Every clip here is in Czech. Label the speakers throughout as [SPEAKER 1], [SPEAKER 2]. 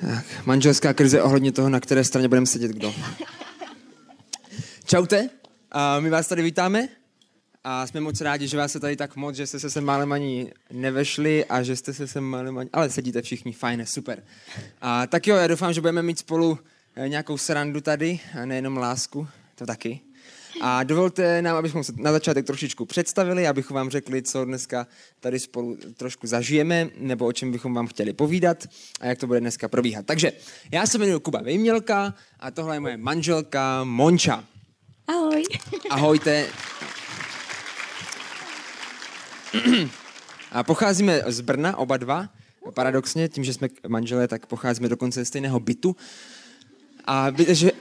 [SPEAKER 1] Tak, manželská krize ohledně toho, na které straně budeme sedět kdo. Čaute, a my vás tady vítáme a jsme moc rádi, že vás je tady tak moc, že jste se sem málem ani nevešli a že jste se sem málem ani... Ale sedíte všichni, fajn, super. A tak jo, já doufám, že budeme mít spolu eh, nějakou srandu tady a nejenom lásku, to taky. A dovolte nám, abychom se na začátek trošičku představili, abychom vám řekli, co dneska tady spolu trošku zažijeme, nebo o čem bychom vám chtěli povídat a jak to bude dneska probíhat. Takže já se jmenuji Kuba Vejmělka a tohle je moje manželka Monča.
[SPEAKER 2] Ahoj.
[SPEAKER 1] Ahojte. A pocházíme z Brna, oba dva. Paradoxně, tím, že jsme manželé, tak pocházíme dokonce ze stejného bytu. A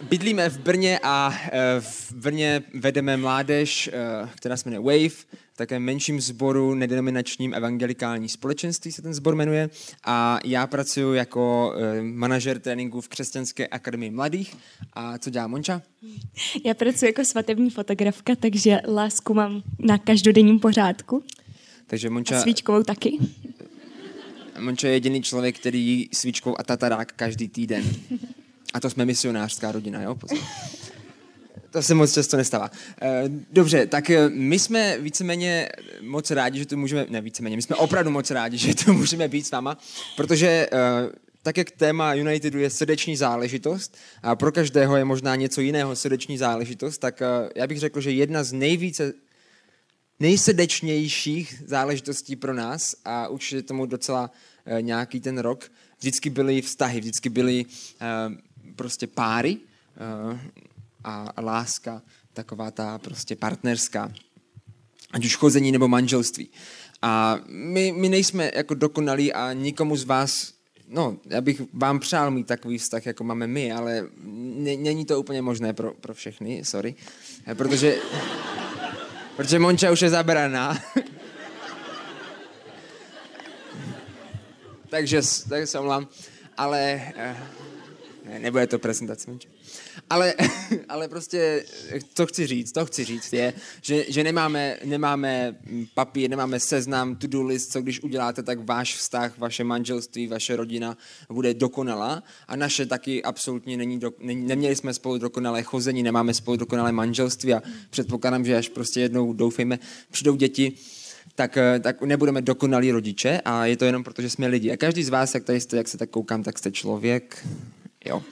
[SPEAKER 1] bydlíme v Brně a e, v Brně vedeme mládež, e, která se jmenuje Wave, v takém menším sboru, nedenominačním evangelikální společenství se ten sbor jmenuje. A já pracuji jako e, manažer tréninku v Křesťanské akademii mladých. A co dělá Monča?
[SPEAKER 2] Já pracuji jako svatební fotografka, takže lásku mám na každodenním pořádku.
[SPEAKER 1] Takže Monča...
[SPEAKER 2] A svíčkovou taky.
[SPEAKER 1] Monča je jediný člověk, který jí svíčkou a tatarák každý týden. A to jsme misionářská rodina, jo? Pozor. To se moc často nestává. Eh, dobře, tak eh, my jsme víceméně moc rádi, že tu můžeme, ne víceméně, my jsme opravdu moc rádi, že tu můžeme být s váma, protože eh, tak jak téma Unitedu je srdeční záležitost a pro každého je možná něco jiného srdeční záležitost, tak já bych řekl, že jedna z nejvíce nejsrdečnějších záležitostí pro nás a určitě tomu docela nějaký ten rok, vždycky byly vztahy, vždycky byly prostě páry uh, a, láska, taková ta prostě partnerská, ať už chození nebo manželství. A my, my nejsme jako dokonalí a nikomu z vás, no, já bych vám přál mít takový vztah, jako máme my, ale není to úplně možné pro, pro všechny, sorry, eh, protože, protože Monča už je zabraná. takže, tak se omlám, ale uh, ne, nebude to prezentace. Ale, ale prostě, co chci říct, to chci říct je, že, že nemáme, nemáme papír, nemáme seznam, to-do list, co když uděláte, tak váš vztah, vaše manželství, vaše rodina bude dokonalá a naše taky absolutně není, do, ne, neměli jsme spolu dokonalé chození, nemáme spolu dokonalé manželství a předpokládám, že až prostě jednou doufejme, přijdou děti, tak, tak nebudeme dokonalí rodiče a je to jenom proto, že jsme lidi. A každý z vás, jak tady jste, jak se tak koukám, tak jste člověk, Jo.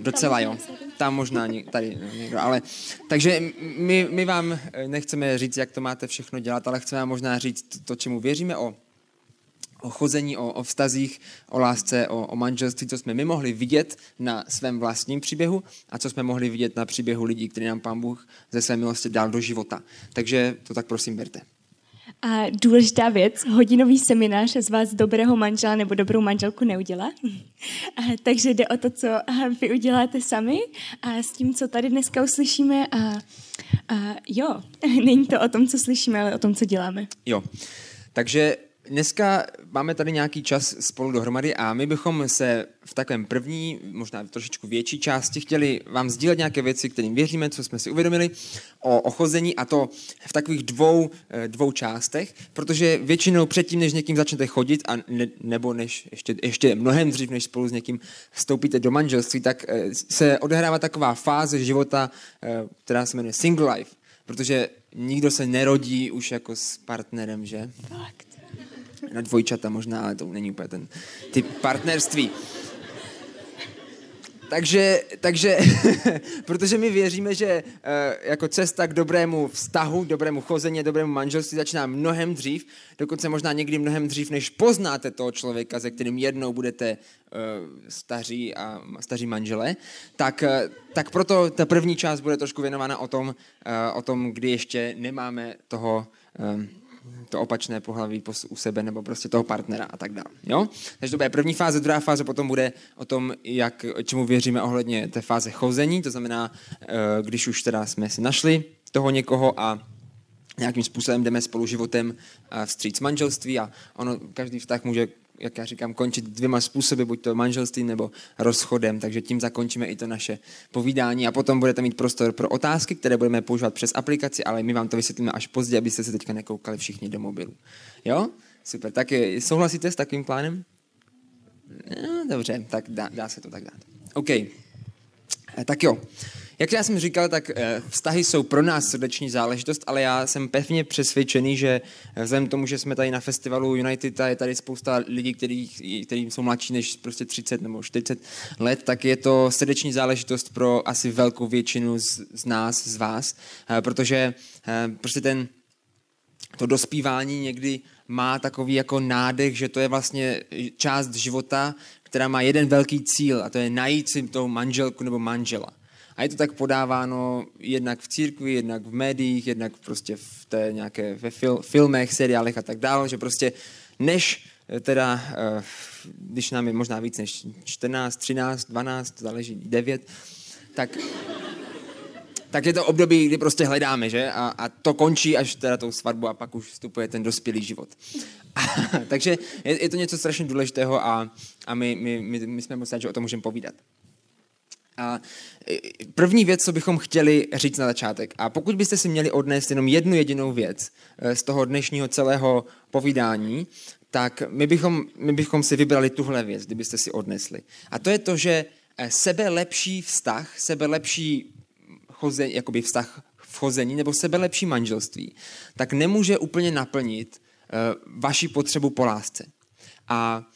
[SPEAKER 1] Docela jo. Tam možná tady někdo, ale... Takže my, my vám nechceme říct, jak to máte všechno dělat, ale chceme vám možná říct to, čemu věříme o, o chození, o, o vztazích, o lásce, o, o manželství, co jsme my mohli vidět na svém vlastním příběhu a co jsme mohli vidět na příběhu lidí, který nám Pán Bůh ze své milosti dal do života. Takže to tak prosím berte.
[SPEAKER 2] A důležitá věc, hodinový seminář z vás dobrého manžela nebo dobrou manželku neudělá. A, takže jde o to, co vy uděláte sami a s tím, co tady dneska uslyšíme. A, a jo, není to o tom, co slyšíme, ale o tom, co děláme.
[SPEAKER 1] Jo, takže dneska máme tady nějaký čas spolu dohromady a my bychom se v takovém první, možná trošičku větší části chtěli vám sdílet nějaké věci, kterým věříme, co jsme si uvědomili o ochození a to v takových dvou, eh, dvou částech, protože většinou předtím, než někým začnete chodit, a ne, nebo než ještě, ještě mnohem dřív, než spolu s někým vstoupíte do manželství, tak eh, se odehrává taková fáze života, eh, která se jmenuje single life, protože nikdo se nerodí už jako s partnerem, že?
[SPEAKER 2] Fakt
[SPEAKER 1] na dvojčata možná, ale to není úplně ten typ partnerství. Takže, takže protože my věříme, že uh, jako cesta k dobrému vztahu, dobrému chození, dobrému manželství začíná mnohem dřív, dokonce možná někdy mnohem dřív, než poznáte toho člověka, se kterým jednou budete uh, staří a staří manžele, tak, uh, tak proto ta první část bude trošku věnována o tom, o tom kdy ještě nemáme toho to opačné pohlaví u sebe nebo prostě toho partnera a tak dále. Jo? Takže to bude první fáze, druhá fáze potom bude o tom, jak, čemu věříme ohledně té fáze chození, to znamená, eh, když už teda jsme si našli toho někoho a nějakým způsobem jdeme spolu životem eh, vstříc manželství a ono, každý vztah může jak já říkám, končit dvěma způsoby, buď to manželstvím nebo rozchodem, takže tím zakončíme i to naše povídání a potom budete mít prostor pro otázky, které budeme používat přes aplikaci, ale my vám to vysvětlíme až později, abyste se teďka nekoukali všichni do mobilu. Jo? Super, tak souhlasíte s takovým plánem? No, dobře, tak dá, dá se to tak dát. OK. Eh, tak jo. Jak já jsem říkal, tak eh, vztahy jsou pro nás srdeční záležitost, ale já jsem pevně přesvědčený, že eh, vzhledem k tomu, že jsme tady na festivalu United a je tady spousta lidí, kteří, kteří jsou mladší než prostě 30 nebo 40 let, tak je to srdeční záležitost pro asi velkou většinu z, z nás, z vás, protože prostě ten, to dospívání někdy má takový jako nádech, že to je vlastně část života, která má jeden velký cíl a to je najít si tou manželku nebo manžela. A je to tak podáváno jednak v církvi, jednak v médiích, jednak prostě v té nějaké ve fil, filmech, seriálech a tak dále, že prostě než eh, teda, eh, když nám je možná víc než 14, 13, 12, záleží 9, tak tak je to období, kdy prostě hledáme, že? A, a to končí až teda tou svatbu a pak už vstupuje ten dospělý život. A, takže je, je to něco strašně důležitého a, a my, my, my, my jsme moc rádi, že o tom můžeme povídat. A e, první věc, co bychom chtěli říct na začátek, a pokud byste si měli odnést jenom jednu jedinou věc e, z toho dnešního celého povídání, tak my bychom, my bychom si vybrali tuhle věc, kdybyste si odnesli. A to je to, že e, sebe lepší vztah, sebe lepší chození, jakoby vztah v chození nebo sebelepší manželství, tak nemůže úplně naplnit vaši potřebu po lásce. A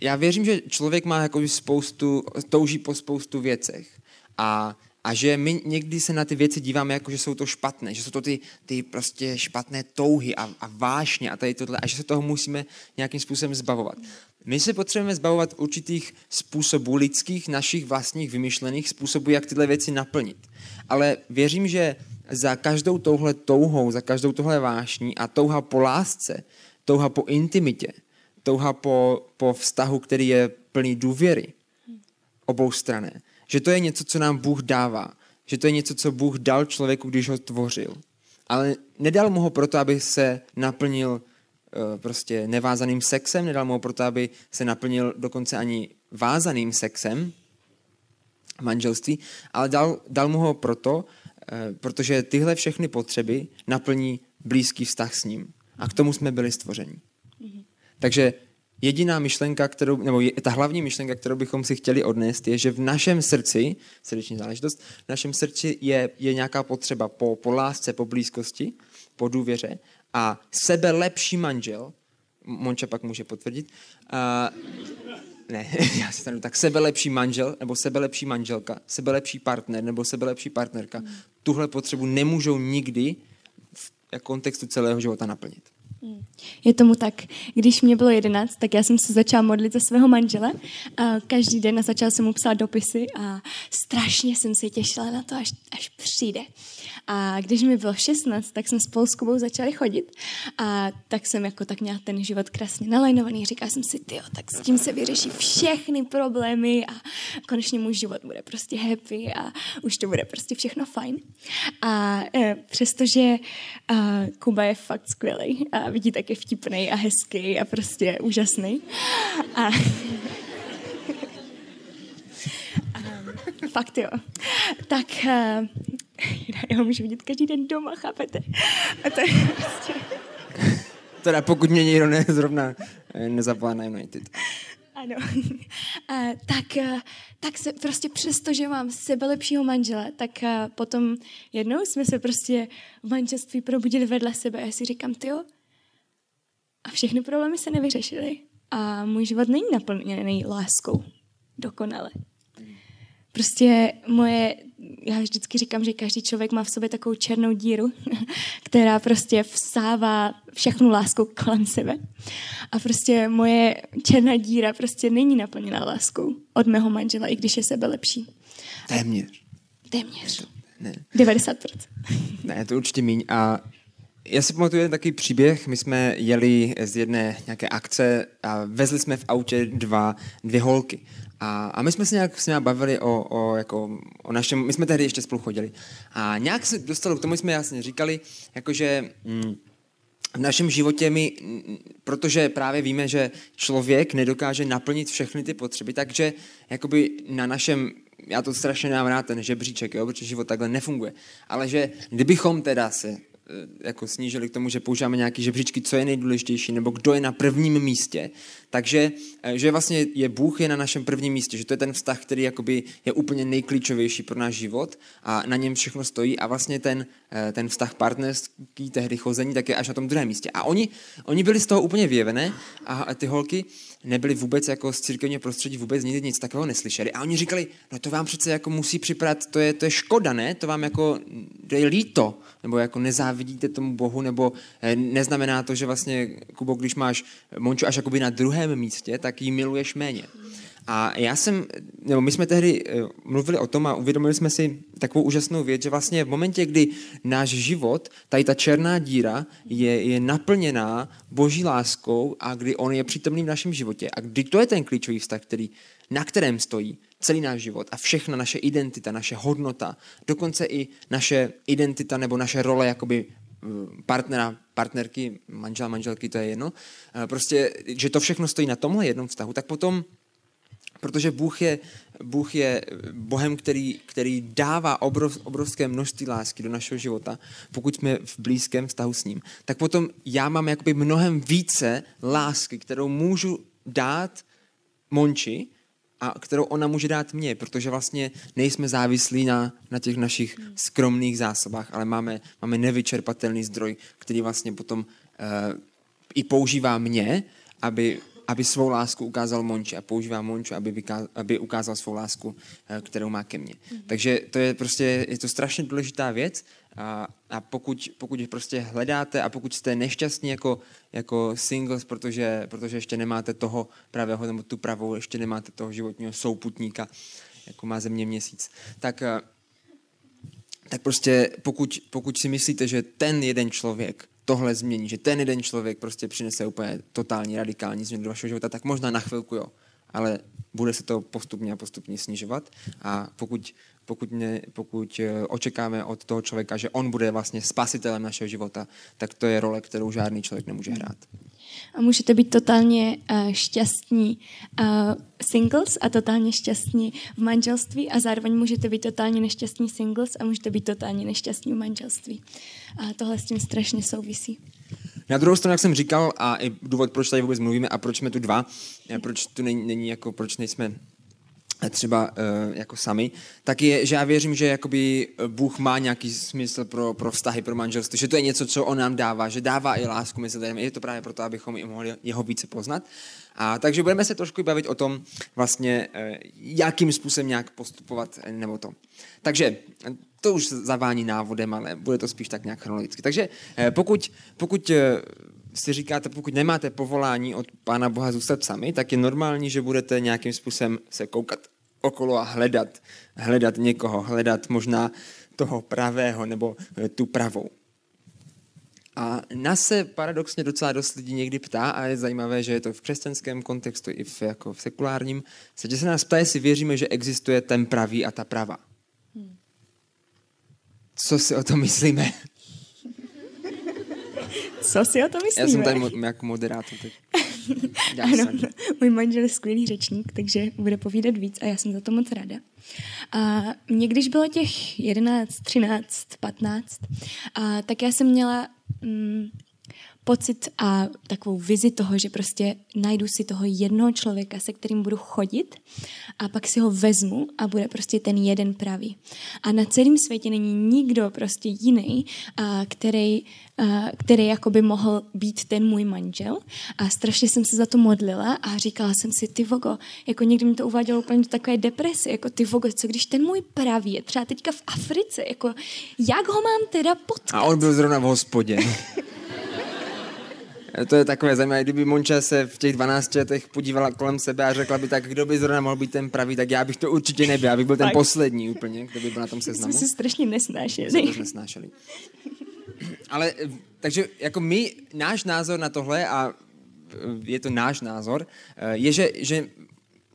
[SPEAKER 1] já věřím, že člověk má jakoby spoustu, touží po spoustu věcech. A, a že my někdy se na ty věci díváme jako, že jsou to špatné, že jsou to ty, ty prostě špatné touhy a, a vášně a tady tohle, a že se toho musíme nějakým způsobem zbavovat. My se potřebujeme zbavovat určitých způsobů lidských, našich vlastních vymyšlených způsobů, jak tyhle věci naplnit. Ale věřím, že za každou touhle touhou, za každou tohle vášní a touha po lásce, touha po intimitě, touha po, po vztahu, který je plný důvěry, obou strané, že to je něco, co nám Bůh dává, že to je něco, co Bůh dal člověku, když ho tvořil. Ale nedal mu ho proto, aby se naplnil Eh, prostě nevázaným sexem, nedal mu ho proto, aby se naplnil dokonce ani vázaným sexem manželství, ale dal, dal mu ho proto, eh, protože tyhle všechny potřeby naplní blízký vztah s ním. A k tomu jsme byli stvořeni. Mm-hmm. Takže jediná myšlenka, kterou, nebo je, ta hlavní myšlenka, kterou bychom si chtěli odnést, je, že v našem srdci, srdeční záležitost, v našem srdci je, je nějaká potřeba po, po lásce, po blízkosti, po důvěře a sebe lepší manžel, Monča pak může potvrdit, uh, ne, já si stanu tak, sebelepší manžel nebo sebelepší manželka, sebelepší partner nebo sebelepší partnerka, tuhle potřebu nemůžou nikdy v kontextu celého života naplnit.
[SPEAKER 2] Je tomu tak. Když mě bylo jedenáct, tak já jsem se začala modlit za svého manžela. A každý den začala jsem mu psát dopisy a strašně jsem se těšila na to, až, až přijde. A když mi bylo 16, tak jsem spolu s Kubou začali chodit. A tak jsem jako tak měla ten život krásně nalajnovaný. Říkala jsem si, ty, tak s tím se vyřeší všechny problémy a konečně můj život bude prostě happy a už to bude prostě všechno fajn. A e, přestože e, Kuba je fakt skvělý a vidí taky vtipný a hezký a prostě úžasný. A, a fakt jo. Tak uh, já ho můžu vidět každý den doma, chápete? A to je prostě...
[SPEAKER 1] Teda pokud mě někdo ne, zrovna eh, nezavolá na United.
[SPEAKER 2] Ano. A, tak, a, tak se prostě přesto, že mám sebe lepšího manžela, tak potom jednou jsme se prostě v manželství probudili vedle sebe a já si říkám, ty a všechny problémy se nevyřešily. A můj život není naplněný láskou. Dokonale. Prostě moje, já vždycky říkám, že každý člověk má v sobě takovou černou díru, která prostě vsává všechnu lásku kolem sebe. A prostě moje černá díra prostě není naplněná láskou od mého manžela, i když je sebe lepší.
[SPEAKER 1] Téměř.
[SPEAKER 2] Téměř. Ne. 90%.
[SPEAKER 1] Ne, to určitě míň. A já si pamatuju takový příběh, my jsme jeli z jedné nějaké akce a vezli jsme v autě dva, dvě holky. A, a my jsme se nějak s nimi bavili o, o, jako, o našem, my jsme tehdy ještě spolu chodili. A nějak se dostalo k tomu, jsme jasně říkali, jakože mm, v našem životě my, protože právě víme, že člověk nedokáže naplnit všechny ty potřeby, takže jakoby na našem já to strašně nám rád, ten žebříček, jo, protože život takhle nefunguje. Ale že kdybychom teda se jako snížili k tomu, že používáme nějaké žebříčky, co je nejdůležitější, nebo kdo je na prvním místě. Takže eh, že vlastně je Bůh je na našem prvním místě, že to je ten vztah, který jakoby je úplně nejklíčovější pro náš život a na něm všechno stojí a vlastně ten, eh, ten vztah partnerský, tehdy chození, tak je až na tom druhém místě. A oni, oni byli z toho úplně vyjevené a ty holky nebyly vůbec jako z církevního prostředí vůbec nikdy nic takového neslyšeli. A oni říkali, no to vám přece jako musí připadat, to je, to je škoda, ne? To vám jako je líto, nebo jako nezávidíte tomu Bohu, nebo eh, neznamená to, že vlastně, Kubo, když máš Monču až jakoby na druhém místě, tak ji miluješ méně. A já jsem, nebo my jsme tehdy eh, mluvili o tom a uvědomili jsme si takovou úžasnou věc, že vlastně v momentě, kdy náš život, tady ta černá díra, je, je naplněná boží láskou a kdy on je přítomný v našem životě a kdy to je ten klíčový vztah, který, na kterém stojí celý náš život a všechna naše identita, naše hodnota, dokonce i naše identita nebo naše role jakoby partnera, partnerky, manžela, manželky, to je jedno, eh, prostě, že to všechno stojí na tomhle jednom vztahu, tak potom Protože Bůh je, Bůh je Bohem, který, který dává obrov, obrovské množství lásky do našeho života, pokud jsme v blízkém vztahu s ním. Tak potom já mám jakoby mnohem více lásky, kterou můžu dát Monči a kterou ona může dát mně, protože vlastně nejsme závislí na, na těch našich skromných zásobách, ale máme, máme nevyčerpatelný zdroj, který vlastně potom uh, i používá mě, aby aby svou lásku ukázal Monči a používá Monču, aby, aby ukázal svou lásku, eh, kterou má ke mně. Mm-hmm. Takže to je prostě, je to strašně důležitá věc a, a pokud, pokud prostě hledáte a pokud jste nešťastní jako, jako singles, protože, protože ještě nemáte toho pravého nebo tu pravou, ještě nemáte toho životního souputníka, jako má země měsíc, tak eh, tak prostě pokud, pokud si myslíte, že ten jeden člověk tohle změní, že ten jeden člověk prostě přinese úplně totální radikální změnu do vašeho života, tak možná na chvilku jo, ale bude se to postupně a postupně snižovat. A pokud, pokud, ne, pokud eh, očekáme od toho člověka, že on bude vlastně spasitelem našeho života, tak to je role, kterou žádný člověk nemůže hrát
[SPEAKER 2] a můžete být totálně uh, šťastní uh, singles a totálně šťastní v manželství a zároveň můžete být totálně nešťastní singles a můžete být totálně nešťastní v manželství. A tohle s tím strašně souvisí.
[SPEAKER 1] Na druhou stranu, jak jsem říkal, a i důvod, proč tady vůbec mluvíme a proč jsme tu dva, proč tu není, není jako, proč nejsme třeba uh, jako sami, tak je, že já věřím, že jakoby Bůh má nějaký smysl pro, pro vztahy, pro manželství, že to je něco, co on nám dává, že dává i lásku mezi lidmi. Je to právě proto, abychom i mohli jeho více poznat. A takže budeme se trošku bavit o tom vlastně, uh, jakým způsobem nějak postupovat, nebo to. Takže to už zavání návodem, ale bude to spíš tak nějak chronologicky. Takže uh, pokud, pokud uh, si říkáte, pokud nemáte povolání od Pána Boha zůstat sami, tak je normální, že budete nějakým způsobem se koukat okolo a hledat, hledat někoho, hledat možná toho pravého nebo eh, tu pravou. A nás se paradoxně docela dost lidí někdy ptá, a je zajímavé, že je to v křesťanském kontextu i v, jako v sekulárním, se se nás ptá, jestli věříme, že existuje ten pravý a ta prava. Hmm. Co si o tom myslíme?
[SPEAKER 2] Co si o to myslíme?
[SPEAKER 1] Já jsem tady mo- jako moderátor teď.
[SPEAKER 2] ano, no, můj manžel je skvělý řečník, takže bude povídat víc a já jsem za to moc ráda. A mě, když bylo těch 11, 13, 15, a, tak já jsem měla mm, pocit a takovou vizi toho, že prostě najdu si toho jednoho člověka, se kterým budu chodit a pak si ho vezmu a bude prostě ten jeden pravý. A na celém světě není nikdo prostě jiný, a který, a který jako by mohl být ten můj manžel. A strašně jsem se za to modlila a říkala jsem si, ty vogo, jako někdy mi to uvádělo úplně do takové deprese, jako ty vogo, co když ten můj pravý je třeba teďka v Africe, jako jak ho mám teda potkat?
[SPEAKER 1] A on byl zrovna v hospodě. to je takové zajímavé, kdyby Monča se v těch 12 letech podívala kolem sebe a řekla by tak, kdo by zrovna mohl být ten pravý, tak já bych to určitě nebyl, já bych byl ten poslední úplně, kdo by byl na tom seznamu.
[SPEAKER 2] Jsme si strašně nesnášeli.
[SPEAKER 1] Jsme nesnášeli. Ale takže jako my, náš názor na tohle a je to náš názor, je, že, že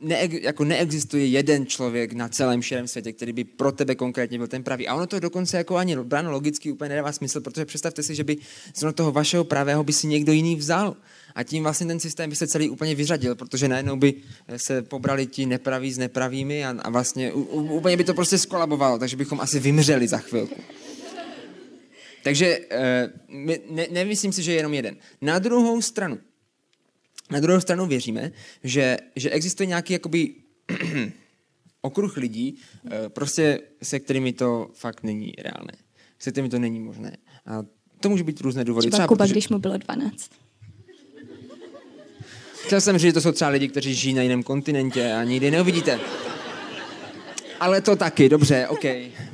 [SPEAKER 1] ne, jako neexistuje jeden člověk na celém širém světě, který by pro tebe konkrétně byl ten pravý. A ono to dokonce jako ani bráno logicky úplně nedává smysl, protože představte si, že by z toho vašeho pravého by si někdo jiný vzal. A tím vlastně ten systém by se celý úplně vyřadil, protože najednou by se pobrali ti nepraví s nepravými a, a vlastně úplně by to prostě skolabovalo, takže bychom asi vymřeli za chvilku. Takže uh, ne, nemyslím si, že je jenom jeden. Na druhou stranu, na druhou stranu věříme, že, že existuje nějaký jakoby okruh lidí, uh, prostě se kterými to fakt není reálné. Se kterými to není možné. A to může být různé důvody.
[SPEAKER 2] Třeba, třeba Kuba, protože... když mu bylo 12.
[SPEAKER 1] Chtěl jsem říct, že to jsou třeba lidi, kteří žijí na jiném kontinentě a nikdy neuvidíte. Ale to taky, dobře, OK,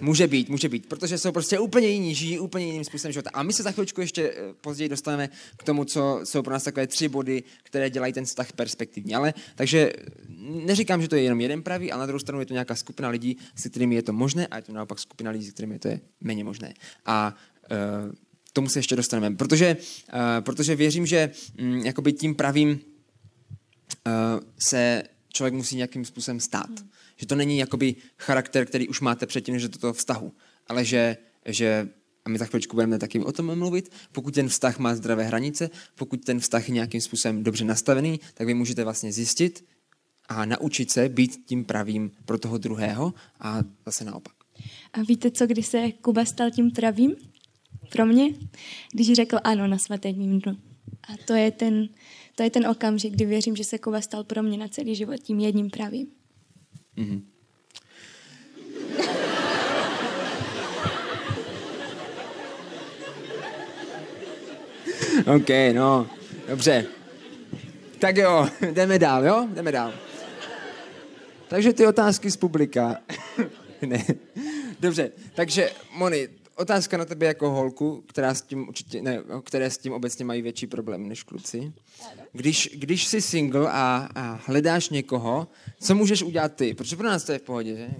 [SPEAKER 1] může být, může být, protože jsou prostě úplně jiní, žijí úplně jiným způsobem života. A my se za chvíličku ještě eh, později dostaneme k tomu, co jsou pro nás takové tři body, které dělají ten vztah perspektivní. Ale takže neříkám, že to je jenom jeden pravý, ale na druhou stranu je to nějaká skupina lidí, s kterými je to možné a je to naopak skupina lidí, s kterými to je méně možné. A uh, tomu se ještě dostaneme, protože, uh, protože věřím, že um, jakoby tím pravým uh, se člověk musí nějakým způsobem stát. Hmm že to není jakoby charakter, který už máte předtím, do toho vztahu, ale že, že a my za chvíličku budeme taky o tom mluvit, pokud ten vztah má zdravé hranice, pokud ten vztah je nějakým způsobem dobře nastavený, tak vy můžete vlastně zjistit a naučit se být tím pravým pro toho druhého a zase naopak.
[SPEAKER 2] A víte co, kdy se Kuba stal tím pravým pro mě? Když řekl ano na svatém dnu. A to je ten, to je ten okamžik, kdy věřím, že se Kuba stal pro mě na celý život tím jedním pravým. Mm-hmm.
[SPEAKER 1] OK, no, dobře. Tak jo, jdeme dál, jo? Jdeme dál. Takže ty otázky z publika. ne. Dobře, takže Moni, otázka na tebe jako holku, která s tím určitě, ne, které s tím obecně mají větší problém než kluci. Když, když jsi single a, a hledáš někoho, co můžeš udělat ty? Protože pro nás to je v pohodě, že?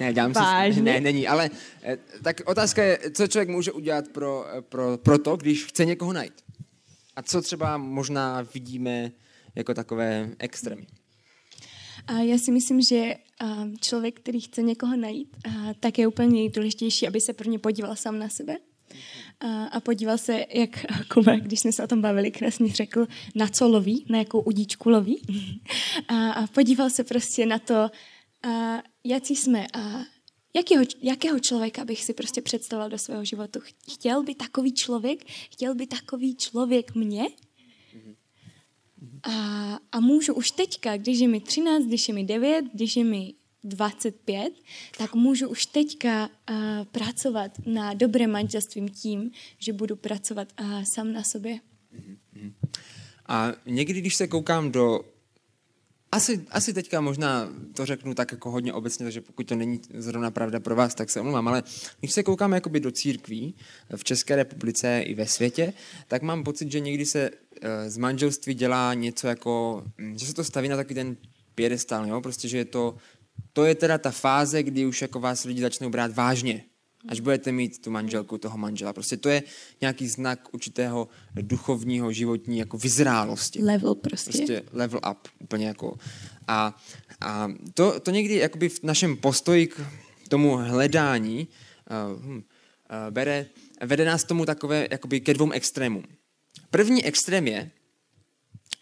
[SPEAKER 1] Ne, dělám si, ne, není, ale eh, tak otázka je, co člověk může udělat pro, pro, pro to, když chce někoho najít. A co třeba možná vidíme jako takové extrémy.
[SPEAKER 2] A já si myslím, že člověk, který chce někoho najít, tak je úplně nejdůležitější, aby se prvně podíval sám na sebe. A podíval se, jak Kuba, když jsme se o tom bavili, krásně řekl, na co loví, na jakou udíčku loví. A podíval se prostě na to, jaký jsme a jakého, jakého člověka bych si prostě představoval do svého života. Chtěl by takový člověk, chtěl by takový člověk mě, a, a můžu už teďka, když je mi 13, když je mi 9, když je mi 25, tak můžu už teďka uh, pracovat na dobrém manželstvím tím, že budu pracovat uh, sám na sobě.
[SPEAKER 1] A někdy, když se koukám do asi, asi teďka možná to řeknu tak jako hodně obecně, takže pokud to není zrovna pravda pro vás, tak se omlouvám, ale když se koukáme jakoby do církví v České republice i ve světě, tak mám pocit, že někdy se eh, z manželství dělá něco jako, hm, že se to staví na takový ten piedestal, jo? prostě, že je to, to je teda ta fáze, kdy už jako vás lidi začnou brát vážně, až budete mít tu manželku, toho manžela. Prostě to je nějaký znak určitého duchovního, životní jako vyzrálosti.
[SPEAKER 2] Level prostě.
[SPEAKER 1] Prostě level up, úplně jako. A, a to, to někdy jakoby v našem postoji k tomu hledání uh, uh, bere, vede nás tomu takové jakoby ke dvou extrémům. První extrém je,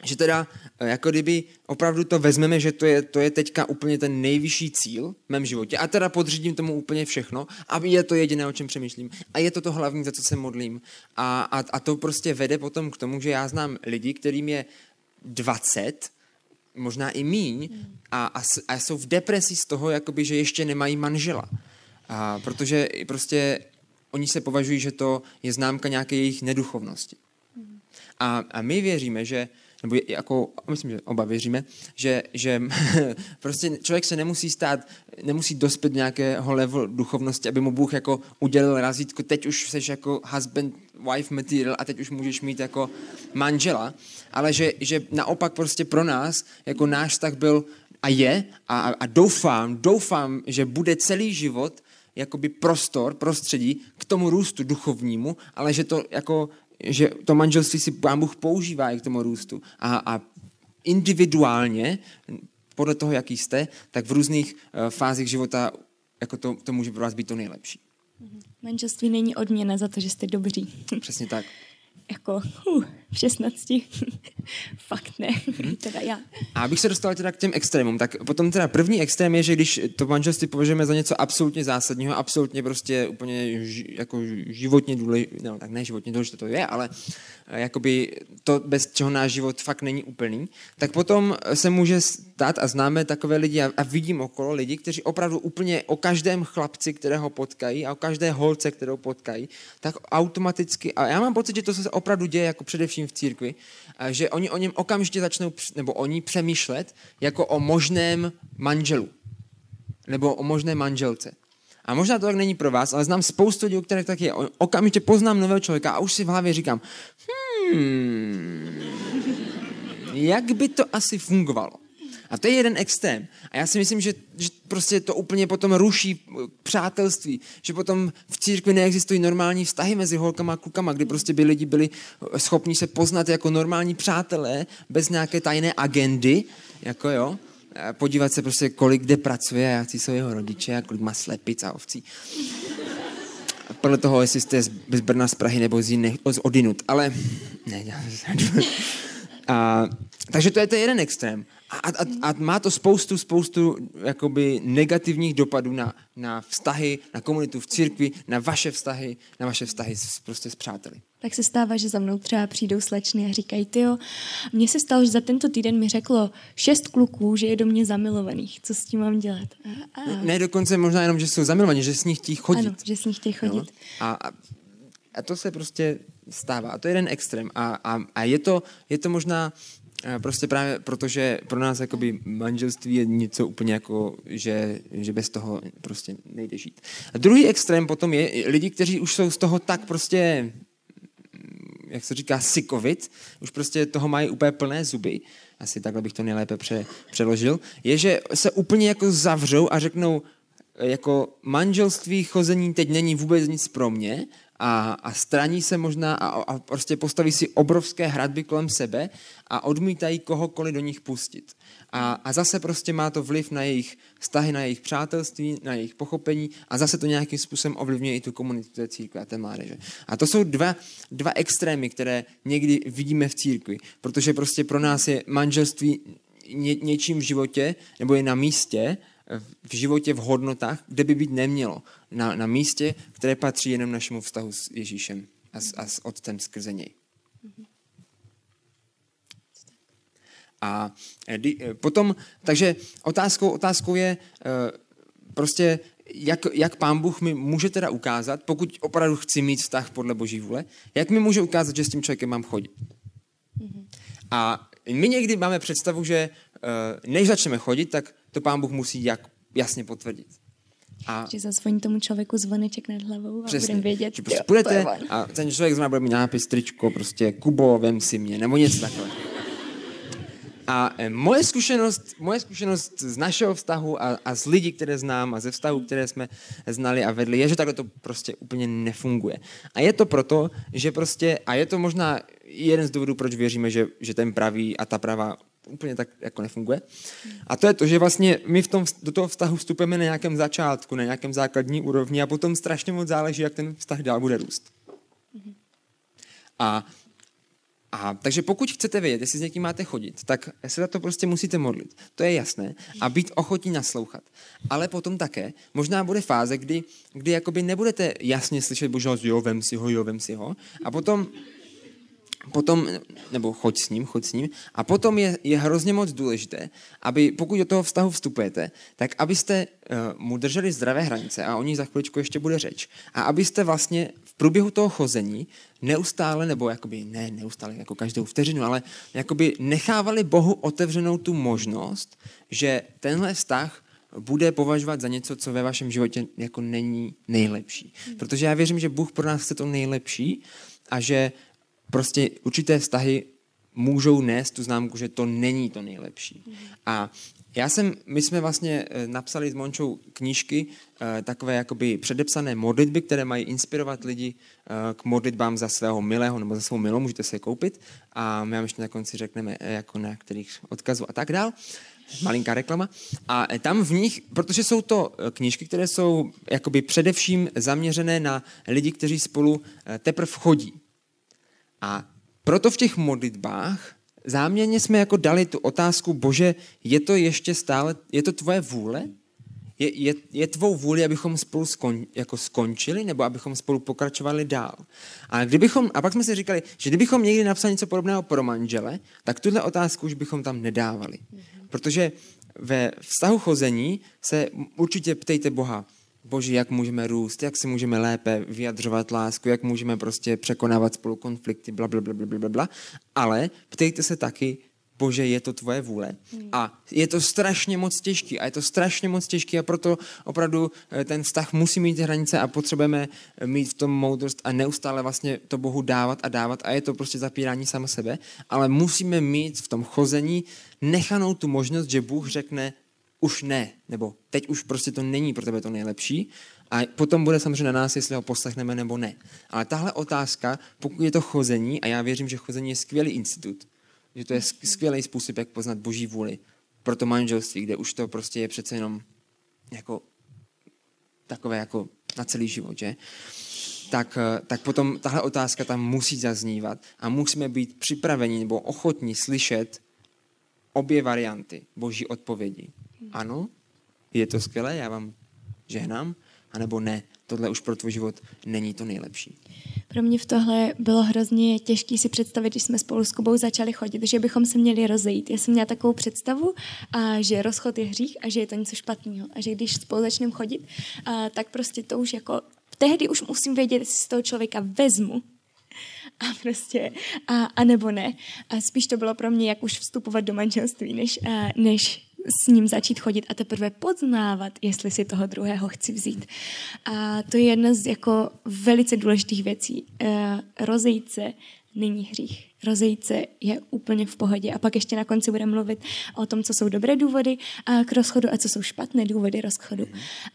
[SPEAKER 1] že teda eh, jako kdyby opravdu to vezmeme, že to je, to je teďka úplně ten nejvyšší cíl v mém životě. A teda podřídím tomu úplně všechno. A je to jediné, o čem přemýšlím. A je to to hlavní, za co se modlím. A, a, a to prostě vede potom k tomu, že já znám lidi, kterým je 20, možná i míň a, a, a jsou v depresi z toho, jakoby, že ještě nemají manžela. A protože prostě oni se považují, že to je známka nějaké jejich neduchovnosti. A, a my věříme, že nebo jako, myslím, že oba věříme, že, že prostě člověk se nemusí stát, nemusí dospět nějakého level duchovnosti, aby mu Bůh jako udělil razítko, teď už jsi jako husband, wife material a teď už můžeš mít jako manžela, ale že, že naopak prostě pro nás, jako náš vztah byl a je a, a doufám, doufám, že bude celý život jakoby prostor, prostředí k tomu růstu duchovnímu, ale že to jako že to manželství si pán Bůh používá i k tomu růstu. A, a individuálně, podle toho, jaký jste, tak v různých uh, fázích života jako to, to může pro vás být to nejlepší.
[SPEAKER 2] Manželství není odměna za to, že jste dobří.
[SPEAKER 1] Přesně tak.
[SPEAKER 2] jako, uh. v 16. Fakt ne, hmm. teda já.
[SPEAKER 1] A abych se dostal teda k těm extrémům, tak potom teda první extrém je, že když to manželství považujeme za něco absolutně zásadního, absolutně prostě úplně ži, jako životně důležité, no tak ne životně důležité to je, ale eh, jakoby to, bez čeho náš život fakt není úplný, tak potom se může stát a známe takové lidi a, a vidím okolo lidi, kteří opravdu úplně o každém chlapci, kterého potkají a o každé holce, kterou potkají, tak automaticky, a já mám pocit, že to se opravdu děje jako především v církvi, že oni o něm okamžitě začnou, nebo oni přemýšlet jako o možném manželu. Nebo o možné manželce. A možná to tak není pro vás, ale znám spoustu lidí, které tak je. Okamžitě poznám nového člověka a už si v hlavě říkám, hmm, jak by to asi fungovalo? A to je jeden extrém. A já si myslím, že, že prostě to úplně potom ruší přátelství, že potom v církvi neexistují normální vztahy mezi holkama a klukama, kdy prostě by lidi byli schopni se poznat jako normální přátelé, bez nějaké tajné agendy, jako jo, podívat se prostě, kolik kde pracuje, jaký jsou jeho rodiče, a kolik má slepic a ovcí. Podle toho, jestli jste z Brna, z Prahy nebo z jiných, odinut. Ale ne, a, takže to je ten jeden extrém. A, a, a má to spoustu, spoustu jakoby negativních dopadů na, na vztahy, na komunitu v církvi, na vaše vztahy, na vaše vztahy s, prostě s přáteli.
[SPEAKER 2] Tak se stává, že za mnou třeba přijdou slečny a říkají, ty jo, mně se stalo, že za tento týden mi řeklo šest kluků, že je do mě zamilovaných. Co s tím mám dělat?
[SPEAKER 1] A, a... Ne, dokonce možná jenom, že jsou zamilovaní, že s nich chtějí chodit.
[SPEAKER 2] Ano, že s nich chtějí chodit. No?
[SPEAKER 1] A, a, a to se prostě stává. A to je jeden extrém. A, a, a je, to, je to možná Prostě právě protože pro nás jakoby manželství je něco úplně jako, že, že bez toho prostě nejde žít. A druhý extrém potom je lidi, kteří už jsou z toho tak prostě, jak se říká, sikovit, už prostě toho mají úplně plné zuby, asi takhle bych to nejlépe pře, přeložil, je, že se úplně jako zavřou a řeknou, jako manželství, chození teď není vůbec nic pro mě a, a straní se možná a, a prostě postaví si obrovské hradby kolem sebe a odmítají kohokoliv do nich pustit. A, a zase prostě má to vliv na jejich vztahy, na jejich přátelství, na jejich pochopení a zase to nějakým způsobem ovlivňuje i tu komunitu té církve a té mládeže. A to jsou dva, dva extrémy, které někdy vidíme v církvi, protože prostě pro nás je manželství ně, něčím v životě nebo je na místě, v životě, v hodnotách, kde by být nemělo. Na, na místě, které patří jenom našemu vztahu s Ježíšem a s, a s Otcem skrze něj. A eh, eh, potom, takže otázkou, otázkou je eh, prostě, jak, jak pán Bůh mi může teda ukázat, pokud opravdu chci mít vztah podle boží vůle, jak mi může ukázat, že s tím člověkem mám chodit. A my někdy máme představu, že než začneme chodit, tak to pán Bůh musí jak jasně potvrdit.
[SPEAKER 2] A že zazvoní tomu člověku zvoneček nad hlavou a přesně, budeme vědět,
[SPEAKER 1] že prostě půjdete a ten člověk zrovna bude mít nápis tričko, prostě Kubo, vem si mě, nebo něco takové. A e, moje zkušenost, moje zkušenost z našeho vztahu a, a z lidí, které znám a ze vztahu, které jsme znali a vedli, je, že takhle to prostě úplně nefunguje. A je to proto, že prostě, a je to možná jeden z důvodů, proč věříme, že, že ten pravý a ta pravá úplně tak jako nefunguje. A to je to, že vlastně my v tom, do toho vztahu vstupujeme na nějakém začátku, na nějakém základní úrovni a potom strašně moc záleží, jak ten vztah dál bude růst. A, a takže pokud chcete vědět, jestli s někým máte chodit, tak se za to prostě musíte modlit. To je jasné. A být ochotní naslouchat. Ale potom také možná bude fáze, kdy, kdy jakoby nebudete jasně slyšet božího, jo, vem si ho, jo, vem si ho. A potom potom, nebo choď s ním, choď s ním. A potom je, je hrozně moc důležité, aby pokud do toho vztahu vstupujete, tak abyste uh, mu drželi zdravé hranice a o ní za chviličku ještě bude řeč. A abyste vlastně v průběhu toho chození neustále, nebo jakoby ne neustále, jako každou vteřinu, ale jakoby nechávali Bohu otevřenou tu možnost, že tenhle vztah bude považovat za něco, co ve vašem životě jako není nejlepší. Protože já věřím, že Bůh pro nás chce to nejlepší a že prostě určité vztahy můžou nést tu známku, že to není to nejlepší. A já jsem, my jsme vlastně eh, napsali s Mončou knížky, eh, takové jakoby předepsané modlitby, které mají inspirovat lidi eh, k modlitbám za svého milého nebo za svou milou, můžete se je koupit a my vám ještě na konci řekneme, jako na kterých odkazu a tak dál. Malinká reklama. A tam v nich, protože jsou to knížky, které jsou jakoby především zaměřené na lidi, kteří spolu teprve chodí. A proto v těch modlitbách záměrně jsme jako dali tu otázku, bože, je to ještě stále, je to tvoje vůle? Je, je, je tvou vůli, abychom spolu skon, jako skončili, nebo abychom spolu pokračovali dál? A, kdybychom, a pak jsme si říkali, že kdybychom někdy napsali něco podobného pro manžele, tak tuhle otázku už bychom tam nedávali. Protože ve vztahu chození se určitě ptejte Boha, Bože, jak můžeme růst, jak si můžeme lépe vyjadřovat lásku, jak můžeme prostě překonávat spolu konflikty, bla, bla, bla, bla, bla, bla. Ale ptejte se taky, Bože, je to tvoje vůle. Hmm. A je to strašně moc těžký a je to strašně moc těžký a proto opravdu eh, ten vztah musí mít hranice a potřebujeme eh, mít v tom moudrost a neustále vlastně to Bohu dávat a dávat a je to prostě zapírání sama sebe, ale musíme mít v tom chození nechanou tu možnost, že Bůh řekne už ne, nebo teď už prostě to není pro tebe to nejlepší a potom bude samozřejmě na nás, jestli ho poslechneme nebo ne. Ale tahle otázka, pokud je to chození, a já věřím, že chození je skvělý institut, že to je skvělý způsob, jak poznat boží vůli pro to manželství, kde už to prostě je přece jenom jako takové jako na celý život, že? Tak, eh, tak potom tahle otázka tam musí zaznívat a musíme být připraveni nebo ochotní slyšet obě varianty boží odpovědi. Ano, je to skvělé, já vám žehnám, anebo ne, tohle už pro tvůj život není to nejlepší.
[SPEAKER 2] Pro mě v tohle bylo hrozně těžké si představit, když jsme spolu s Kubou začali chodit, že bychom se měli rozejít. Já jsem měla takovou představu, a že rozchod je hřích a že je to něco špatného. A že když spolu začneme chodit, a tak prostě to už jako tehdy už musím vědět, jestli z toho člověka vezmu, a prostě, a, a nebo ne. A spíš to bylo pro mě, jak už vstupovat do manželství, než, a, než s ním začít chodit a teprve poznávat, jestli si toho druhého chci vzít. A to je jedna z jako velice důležitých věcí. E, rozejít se není hřích. Rozejít se je úplně v pohodě. A pak ještě na konci budeme mluvit o tom, co jsou dobré důvody k rozchodu a co jsou špatné důvody rozchodu.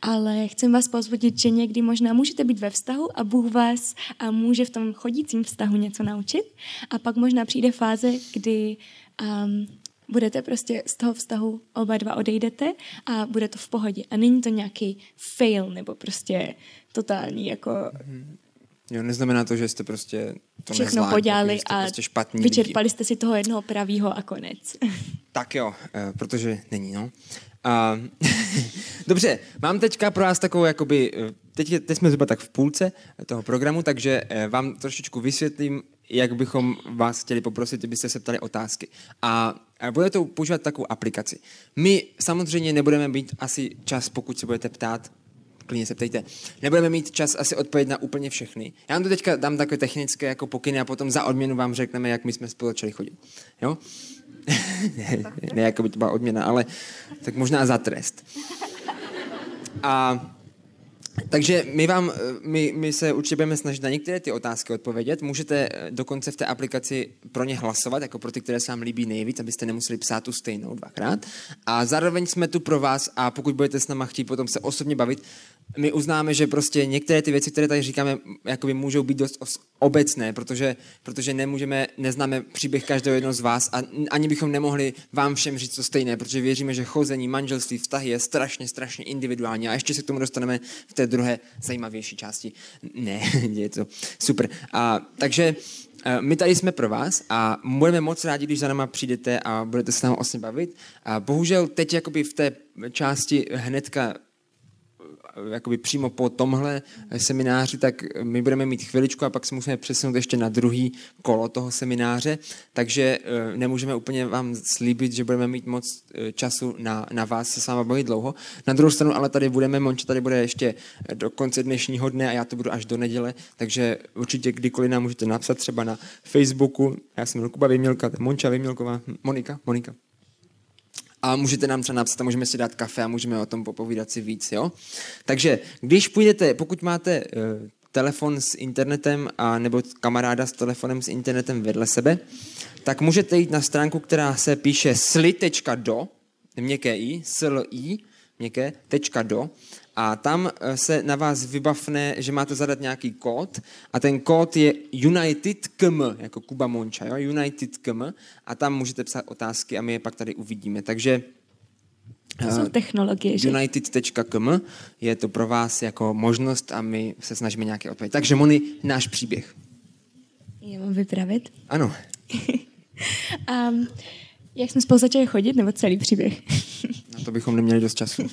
[SPEAKER 2] Ale chci vás pozvodit, že někdy možná můžete být ve vztahu a Bůh vás a může v tom chodícím vztahu něco naučit. A pak možná přijde fáze, kdy um, budete prostě z toho vztahu oba dva odejdete a bude to v pohodě. A není to nějaký fail nebo prostě totální jako...
[SPEAKER 1] Jo, neznamená to, že jste prostě to
[SPEAKER 2] všechno
[SPEAKER 1] nezvládli,
[SPEAKER 2] podělali
[SPEAKER 1] jste
[SPEAKER 2] a
[SPEAKER 1] prostě špatní
[SPEAKER 2] vyčerpali
[SPEAKER 1] lidi.
[SPEAKER 2] jste si toho jednoho pravýho a konec.
[SPEAKER 1] Tak jo, eh, protože není, no. A, dobře, mám teďka pro vás takovou, jakoby, eh, teď, teď jsme zhruba tak v půlce toho programu, takže eh, vám trošičku vysvětlím, jak bychom vás chtěli poprosit, kdybyste se ptali otázky. A budete to používat takovou aplikaci. My samozřejmě nebudeme mít asi čas, pokud se budete ptát, klidně se ptejte. Nebudeme mít čas asi odpovědět na úplně všechny. Já vám to teďka dám takové technické jako pokyny a potom za odměnu vám řekneme, jak my jsme spolu začali chodit. Jo? ne, ne, jako by to byla odměna, ale tak možná za trest. A takže my, vám, my, my se určitě budeme snažit na některé ty otázky odpovědět. Můžete eh, dokonce v té aplikaci pro ně hlasovat, jako pro ty, které se vám líbí nejvíc, abyste nemuseli psát tu stejnou dvakrát. A zároveň jsme tu pro vás a pokud budete s náma chtít potom se osobně bavit, my uznáme, že prostě některé ty věci, které tady říkáme, jakoby můžou být dost obecné, protože, protože nemůžeme, neznáme příběh každého jednoho z vás a ani bychom nemohli vám všem říct to stejné, protože věříme, že chození, manželství, vztahy je strašně, strašně individuální a ještě se k tomu dostaneme v té druhé zajímavější části. Ne, je to super. A, takže eh, my tady jsme pro vás a budeme moc rádi, když za náma přijdete a budete se nám osně bavit. A bohužel teď jakoby v té části hnedka jakoby přímo po tomhle semináři, tak my budeme mít chviličku a pak se musíme přesunout ještě na druhý kolo toho semináře, takže eh, nemůžeme úplně vám slíbit, že budeme mít moc eh, času na, na vás se s váma bavit dlouho. Na druhou stranu ale tady budeme, Monča tady bude ještě do konce dnešního dne a já to budu až do neděle, takže určitě kdykoliv nám můžete napsat třeba na Facebooku, já jsem Kuba Vymilka, Monča Vymilková, Monika, Monika a můžete nám třeba napsat a můžeme si dát kafe a můžeme o tom popovídat si víc. Jo? Takže když půjdete, pokud máte uh, telefon s internetem a nebo kamaráda s telefonem s internetem vedle sebe, tak můžete jít na stránku, která se píše sli.do, měkké i, sli, měkké, tečka do, a tam eh, se na vás vybavne, že máte zadat nějaký kód a ten kód je UnitedKM, jako Kuba Monča, jo? UnitedKM a tam můžete psát otázky a my je pak tady uvidíme. Takže
[SPEAKER 2] to jsou technologie,
[SPEAKER 1] že? United.com je to pro vás jako možnost a my se snažíme nějaké odpověď. Takže Moni, náš příběh.
[SPEAKER 2] Já mám vypravit.
[SPEAKER 1] Ano.
[SPEAKER 2] um, jak jsme spolu začali chodit, nebo celý příběh?
[SPEAKER 1] Na to bychom neměli dost času.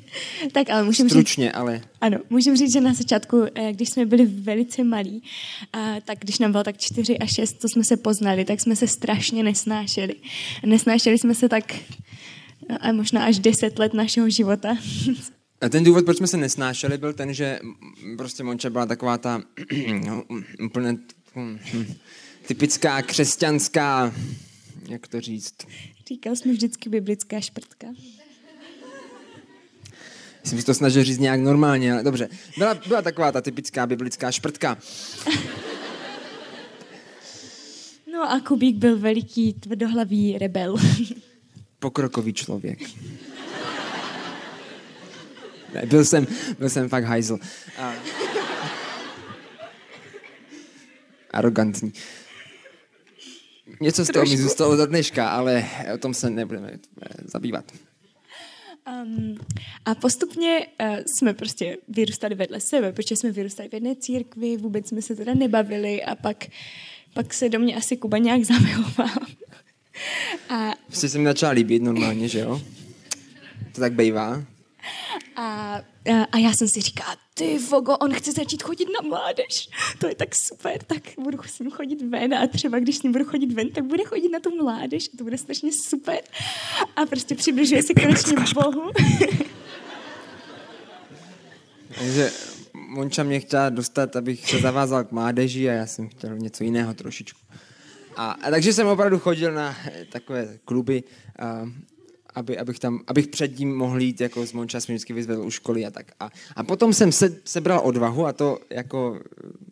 [SPEAKER 2] tak ale můžeme
[SPEAKER 1] Stručně,
[SPEAKER 2] říct,
[SPEAKER 1] ale...
[SPEAKER 2] Ano, můžeme říct, že na začátku, eh, když jsme byli velice malí, tak když nám bylo tak čtyři a šest, co jsme se poznali, tak jsme se strašně nesnášeli. Nesnášeli jsme se tak a možná až deset let našeho života.
[SPEAKER 1] A ten důvod, proč jsme se nesnášeli, byl ten, že prostě Monča byla taková ta no, úplně hm, typická křesťanská, jak to říct?
[SPEAKER 2] Říkal jsme vždycky biblická šprtka.
[SPEAKER 1] Jsem si to snažil říct nějak normálně, ale dobře. Byla, byla taková ta typická biblická šprtka.
[SPEAKER 2] No a Kubík byl veliký tvrdohlavý rebel.
[SPEAKER 1] Pokrokový člověk. Ne, byl jsem, byl jsem fakt hajzl. A... Arrogantní. Něco z toho mi zůstalo do dneška, ale o tom se nebudeme zabývat.
[SPEAKER 2] Um, a postupně uh, jsme prostě vyrůstali vedle sebe, protože jsme vyrůstali v jedné církvi, vůbec jsme se teda nebavili a pak, pak se do mě asi Kuba nějak zamiloval.
[SPEAKER 1] a... Jste se mi začala líbit normálně, že jo? To tak bývá.
[SPEAKER 2] A, a já jsem si říkala, ty vogo, on chce začít chodit na mládež. To je tak super, tak budu s ním chodit ven a třeba když s ním budu chodit ven, tak bude chodit na tu mládež a to bude strašně super. A prostě přibližuje se konečně Bohu.
[SPEAKER 1] Takže Monča mě chtěla dostat, abych se zavázal k mládeži a já jsem chtěl něco jiného trošičku. A, a takže jsem opravdu chodil na takové kluby a, aby, abych, tam, abych před tím mohl jít jako z Monča, jsem vždycky vyzvedl u školy a tak. A, a potom jsem se, sebral odvahu a to jako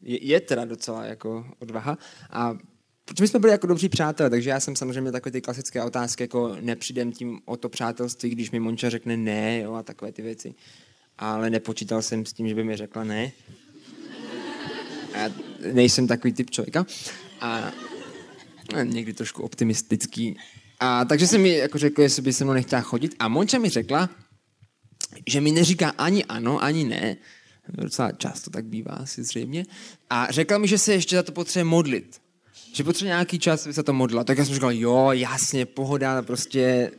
[SPEAKER 1] je, je teda docela jako odvaha. A protože my jsme byli jako dobří přátelé, takže já jsem samozřejmě takové ty klasické otázky, jako nepřijdem tím o to přátelství, když mi Monča řekne ne, jo, a takové ty věci. Ale nepočítal jsem s tím, že by mi řekla ne. Já nejsem takový typ člověka. A někdy trošku optimistický a takže jsem mi jako řekl, jestli by se mnou nechtěla chodit. A Monča mi řekla, že mi neříká ani ano, ani ne. Docela často tak bývá asi zřejmě. A řekla mi, že se ještě za to potřebuje modlit. Že potřebuje nějaký čas, aby se to modlila. Tak já jsem říkal, jo, jasně, pohoda, prostě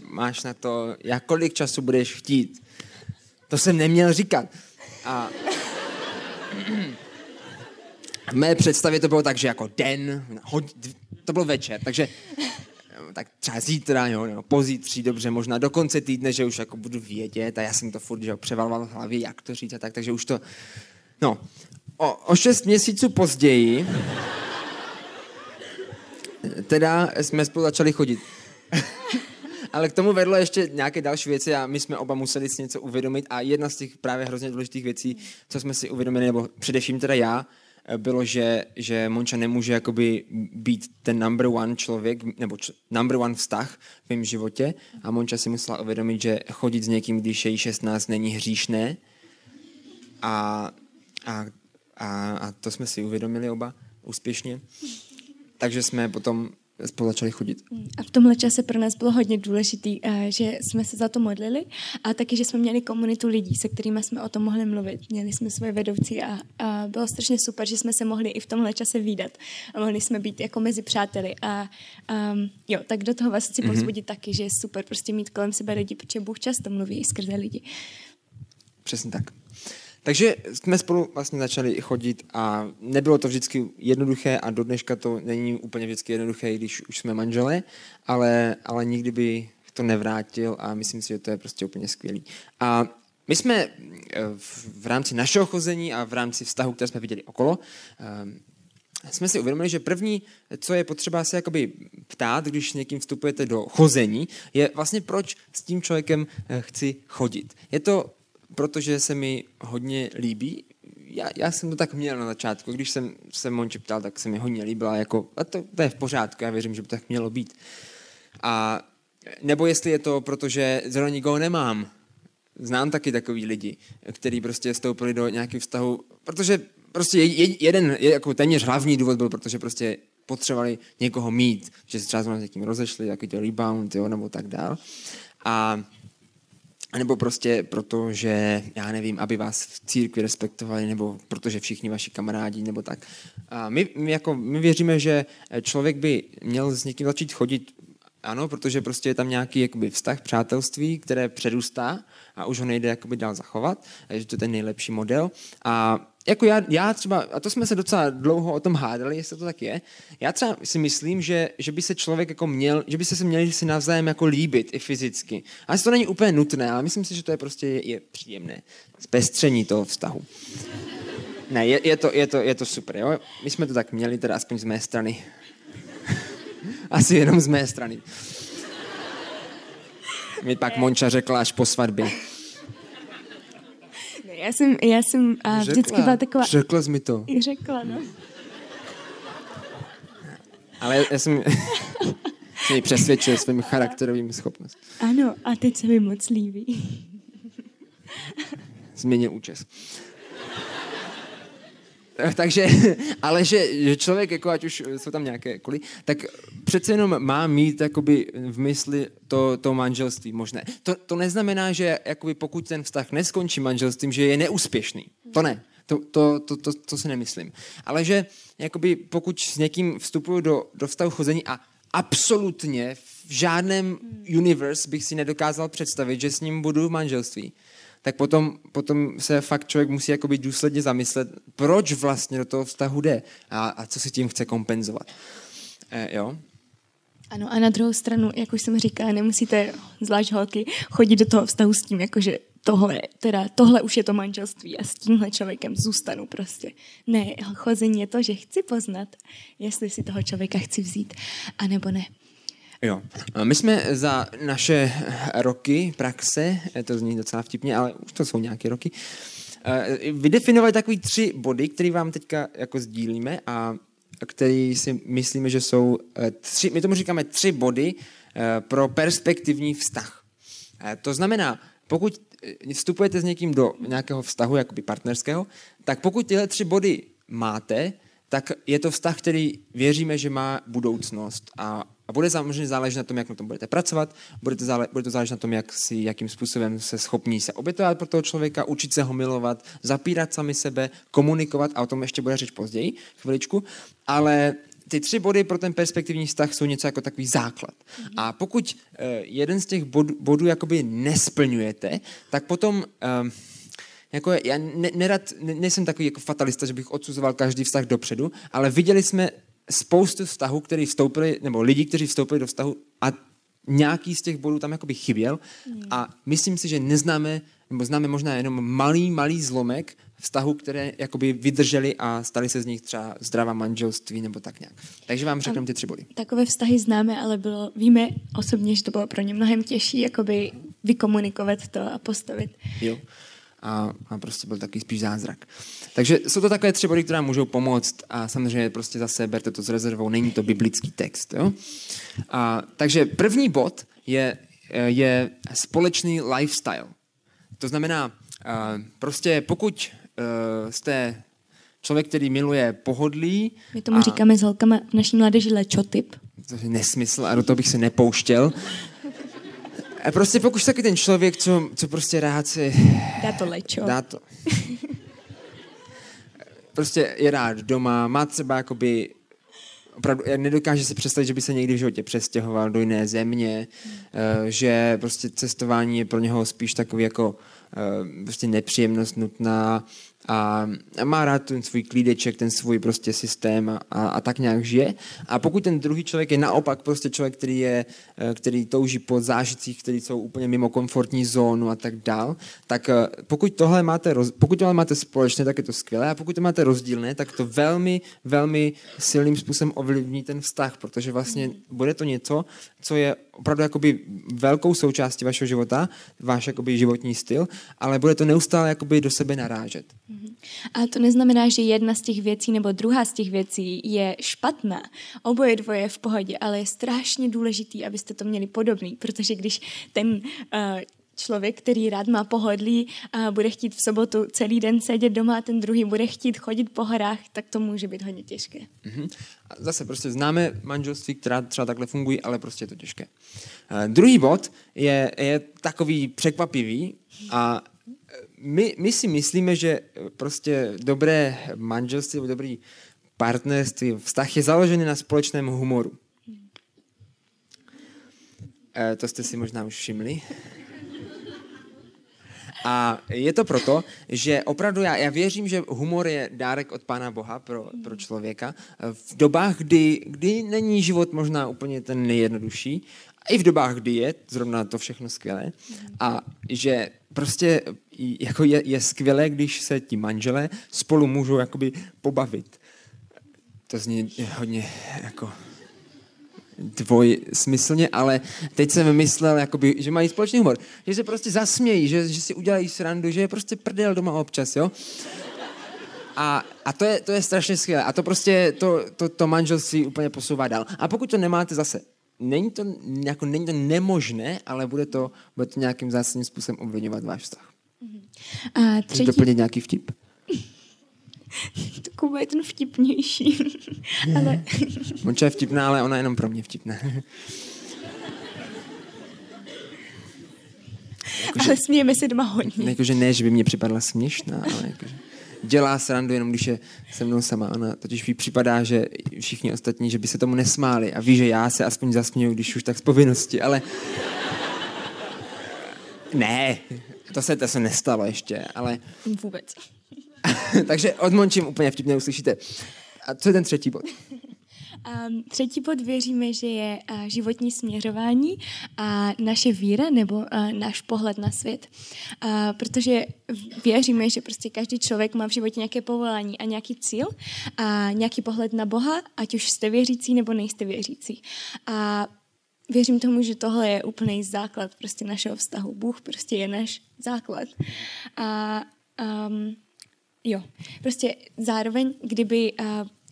[SPEAKER 1] máš na to, jak kolik času budeš chtít. To jsem neměl říkat. A v mé představě to bylo tak, že jako den, to byl večer, takže tak třeba zítra, jo, nebo pozítří, dobře, možná do konce týdne, že už jako budu vědět a já jsem to furt že převaloval v hlavě, jak to říct a tak, takže už to, no, o, o šest měsíců později teda jsme spolu začali chodit. Ale k tomu vedlo ještě nějaké další věci a my jsme oba museli si něco uvědomit a jedna z těch právě hrozně důležitých věcí, co jsme si uvědomili, nebo především teda já, bylo, že, že Monča nemůže jakoby být ten number one člověk, nebo č- number one vztah v mém životě a Monča si musela uvědomit, že chodit s někým, když je 16, není hříšné a, a, a, a to jsme si uvědomili oba úspěšně. Takže jsme potom spolu začali chodit.
[SPEAKER 2] A v tomhle čase pro nás bylo hodně důležité, eh, že jsme se za to modlili a taky, že jsme měli komunitu lidí, se kterými jsme o tom mohli mluvit. Měli jsme svoje vedoucí a, a bylo strašně super, že jsme se mohli i v tomhle čase výdat a mohli jsme být jako mezi přáteli. A um, jo, tak do toho vás chci mm-hmm. taky, že je super prostě mít kolem sebe lidi, protože Bůh často mluví i skrze lidi.
[SPEAKER 1] Přesně tak. Takže jsme spolu vlastně začali chodit a nebylo to vždycky jednoduché a do dneška to není úplně vždycky jednoduché, když už jsme manželé, ale, ale nikdy by to nevrátil a myslím si, že to je prostě úplně skvělý. A my jsme eh, v rámci našeho chození a v rámci vztahu, které jsme viděli okolo, eh, jsme si uvědomili, že první, co je potřeba se jakoby ptát, když s někým vstupujete do chození, je vlastně proč s tím člověkem eh, chci chodit. Je to protože se mi hodně líbí. Já, já jsem to tak měl na začátku, když jsem se Monči ptal, tak se mi hodně líbila, jako, a to, to je v pořádku, já věřím, že by to tak mělo být. A nebo jestli je to, protože zrovna nikoho nemám. Znám taky takový lidi, kteří prostě vstoupili do nějakého vztahu, protože prostě jeden, jako téměř hlavní důvod byl, protože prostě potřebovali někoho mít, že se třeba s někým rozešli, jaký to rebound, jo, nebo tak dál. A nebo prostě proto, že, já nevím, aby vás v církvi respektovali, nebo protože všichni vaši kamarádi, nebo tak. A my, my, jako, my věříme, že člověk by měl s někým začít chodit, ano, protože prostě je tam nějaký jakoby, vztah, přátelství, které přerůstá a už ho nejde jakoby, dál zachovat, že to je ten nejlepší model. A jako já, já třeba, a to jsme se docela dlouho o tom hádali, jestli to tak je, já třeba si myslím, že, že by se člověk jako měl, že by se se měli si navzájem jako líbit i fyzicky. A to není úplně nutné, ale myslím si, že to je prostě je, je příjemné. Zpestření toho vztahu. Ne, je, je, to, je, to, je to super, jo? My jsme to tak měli, teda aspoň z mé strany. Asi jenom z mé strany. Mi pak Monča řekla až po svatbě.
[SPEAKER 2] Já jsem, já jsem a řekla, vždycky byla taková...
[SPEAKER 1] Řekla jsi mi to.
[SPEAKER 2] Řekla, no.
[SPEAKER 1] Ale já jsem... jsem ji přesvědčil svým charakterovým schopnostem.
[SPEAKER 2] Ano, a teď se mi moc líbí.
[SPEAKER 1] Změnil účes. Takže, ale že, že člověk, jako ať už jsou tam nějaké kvůli, tak přece jenom má mít jakoby, v mysli to, to manželství možné. To, to neznamená, že jakoby, pokud ten vztah neskončí manželstvím, že je neúspěšný. To ne. To, to, to, to, to si nemyslím. Ale že jakoby, pokud s někým vstupuju do, do vztahu chození a absolutně v žádném universe bych si nedokázal představit, že s ním budu v manželství, tak potom, potom se fakt člověk musí jakoby důsledně zamyslet, proč vlastně do toho vztahu jde a, a co si tím chce kompenzovat. E, jo?
[SPEAKER 2] Ano, a na druhou stranu, jak už jsem říkala, nemusíte, zvlášť holky, chodit do toho vztahu s tím, jakože tohle, teda tohle už je to manželství a s tímhle člověkem zůstanu prostě. Ne, chození je to, že chci poznat, jestli si toho člověka chci vzít, anebo ne.
[SPEAKER 1] Jo. My jsme za naše roky praxe, to zní docela vtipně, ale už to jsou nějaké roky, eh, vydefinovali takový tři body, které vám teďka jako sdílíme a který si myslíme, že jsou eh, tři, my tomu říkáme tři body eh, pro perspektivní vztah. To znamená, pokud vstupujete s někým do nějakého vztahu, jakoby partnerského, tak pokud tyhle tři body máte, tak je to vztah, který věříme, že má budoucnost a a bude samozřejmě záležet na tom, jak na tom budete pracovat, bude to, zále, bude to záležet na tom, jak si, jakým způsobem se schopní se obětovat pro toho člověka, učit se ho milovat, zapírat sami sebe, komunikovat, a o tom ještě bude řeč později, chviličku, ale ty tři body pro ten perspektivní vztah jsou něco jako takový základ. Mm-hmm. A pokud uh, jeden z těch bod, bodů jakoby nesplňujete, tak potom... Uh, jako já ne, nerad, ne, nejsem takový jako fatalista, že bych odsuzoval každý vztah dopředu, ale viděli jsme spoustu vztahů, který vstoupili, nebo lidí, kteří vstoupili do vztahu a nějaký z těch bodů tam jakoby chyběl mm. a myslím si, že neznáme, nebo známe možná jenom malý, malý zlomek vztahu, které jakoby vydrželi a stali se z nich třeba zdravá manželství nebo tak nějak. Takže vám řeknu ty tři body.
[SPEAKER 2] Takové vztahy známe, ale bylo, víme osobně, že to bylo pro ně mnohem těžší jakoby vykomunikovat to a postavit.
[SPEAKER 1] Jo a, a prostě byl taky spíš zázrak. Takže jsou to takové tři body, které můžou pomoct a samozřejmě prostě zase berte to s rezervou, není to biblický text. Jo? A, takže první bod je, je společný lifestyle. To znamená, a, prostě pokud a, jste člověk, který miluje pohodlí.
[SPEAKER 2] My tomu a, říkáme s holkama v naší mládeži lečotyp.
[SPEAKER 1] To je nesmysl a do toho bych se nepouštěl. A prostě pokud jsi taky ten člověk, co, co prostě rád si...
[SPEAKER 2] Dá to lečo.
[SPEAKER 1] Dá to. prostě je rád doma, má třeba jakoby opravdu nedokáže si představit, že by se někdy v životě přestěhoval do jiné země, hmm. že prostě cestování je pro něho spíš takový jako eh, prostě nepříjemnost nutná, a má rád ten svůj klídeček, ten svůj prostě systém a, a, a tak nějak žije. A pokud ten druhý člověk je naopak prostě člověk, který, je, eh, který touží po zážitcích, který jsou úplně mimo komfortní zónu a tak dál, tak eh, pokud tohle máte, roz, pokud tohle máte společné, tak je to skvělé. A pokud to máte rozdílné, tak to velmi, velmi silným způsobem ovlivní ten vztah, protože vlastně bude to něco, co je opravdu jakoby velkou součástí vašeho života, váš jakoby životní styl, ale bude to neustále jakoby do sebe narážet.
[SPEAKER 2] A to neznamená, že jedna z těch věcí nebo druhá z těch věcí je špatná. Oboje dvoje je v pohodě, ale je strašně důležitý, abyste to měli podobný, protože když ten uh, člověk, který rád má pohodlí a bude chtít v sobotu celý den sedět doma a ten druhý bude chtít chodit po horách, tak to může být hodně těžké.
[SPEAKER 1] Mm-hmm. A zase prostě známe manželství, která třeba takhle fungují, ale prostě je to těžké. Uh, druhý bod je, je takový překvapivý a my, my si myslíme, že prostě dobré manželství, dobrý partnerství, vztah je založený na společném humoru. E, to jste si možná už všimli. A je to proto, že opravdu já, já věřím, že humor je dárek od Pána Boha pro, pro člověka v dobách, kdy, kdy není život možná úplně ten nejjednodušší, i v dobách, kdy je zrovna to všechno skvělé. A že prostě jako je, je skvělé, když se ti manželé spolu můžou jakoby pobavit. To zní hodně jako dvojsmyslně, ale teď jsem myslel, jakoby, že mají společný humor. Že se prostě zasmějí, že, že si udělají srandu, že je prostě prdel doma občas, jo? A, a to, je, to je strašně skvělé. A to prostě to, to, to manželství úplně posouvá dál. A pokud to nemáte zase, není to, jako, není to nemožné, ale bude to, bude to nějakým zásadním způsobem ovlivňovat váš vztah. A třetí... doplnit nějaký vtip?
[SPEAKER 2] Kuba je ten vtipnější. ale...
[SPEAKER 1] Monča je vtipná, ale ona je jenom pro mě vtipná.
[SPEAKER 2] Jako, ale smějeme se doma hodně.
[SPEAKER 1] Jakože ne, že by mě připadla směšná, ale jakože dělá srandu jenom když je se mnou sama. Ona totiž ví připadá, že všichni ostatní, že by se tomu nesmáli a ví, že já se aspoň zasměju, když už tak z povinnosti, ale... Ne, to se, to se nestalo ještě, ale...
[SPEAKER 2] Vůbec.
[SPEAKER 1] Takže odmončím úplně vtipně, uslyšíte. A co je ten třetí bod?
[SPEAKER 2] Um, třetí bod věříme, že je uh, životní směřování a naše víra nebo uh, náš pohled na svět. Uh, protože věříme, že prostě každý člověk má v životě nějaké povolání a nějaký cíl a nějaký pohled na Boha, ať už jste věřící nebo nejste věřící. A věřím tomu, že tohle je úplný základ prostě našeho vztahu. Bůh prostě je náš základ. A um, jo, prostě zároveň, kdyby uh,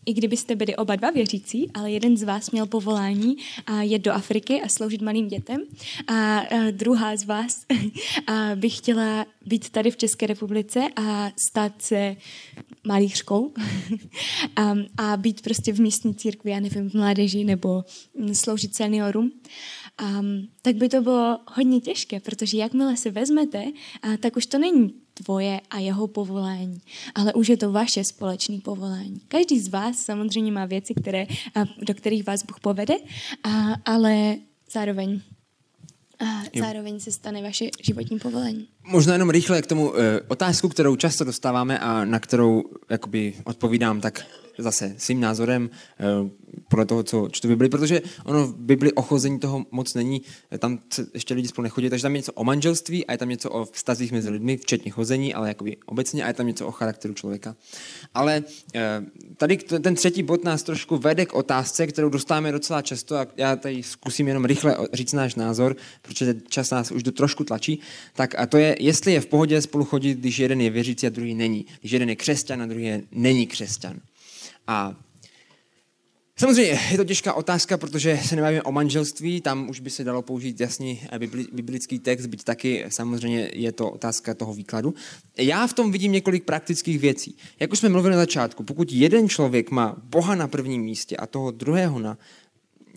[SPEAKER 2] i kdybyste byli oba dva věřící, ale jeden z vás měl povolání a jet do Afriky a sloužit malým dětem. A, druhá z vás a by chtěla být tady v České republice a stát se malířkou a, a být prostě v místní církvi, já nevím, v mládeži nebo sloužit seniorům, a, tak by to bylo hodně těžké, protože jakmile se vezmete, a, tak už to není tvoje a jeho povolání, ale už je to vaše společné povolání. Každý z vás samozřejmě má věci, které, do kterých vás Bůh povede, a, ale zároveň a zároveň se stane vaše životní povolení.
[SPEAKER 1] Možná jenom rychle k tomu e, otázku, kterou často dostáváme a na kterou jakoby odpovídám tak zase svým názorem eh, podle toho, co čtu Bibli, protože ono v Bibli ochození toho moc není, tam ještě lidi spolu nechodí, takže tam je něco o manželství a je tam něco o vztazích mezi lidmi, včetně chození, ale jakoby obecně a je tam něco o charakteru člověka. Ale eh, tady ten třetí bod nás trošku vede k otázce, kterou dostáváme docela často a já tady zkusím jenom rychle říct náš názor, protože čas nás už do trošku tlačí, tak a to je, jestli je v pohodě spolu chodit, když jeden je věřící a druhý není. Když jeden je křesťan a druhý je, není křesťan. A Samozřejmě je to těžká otázka, protože se nebavíme o manželství, tam už by se dalo použít jasný eh, biblický text, byť taky samozřejmě je to otázka toho výkladu. Já v tom vidím několik praktických věcí. Jak už jsme mluvili na začátku, pokud jeden člověk má Boha na prvním místě a toho druhého na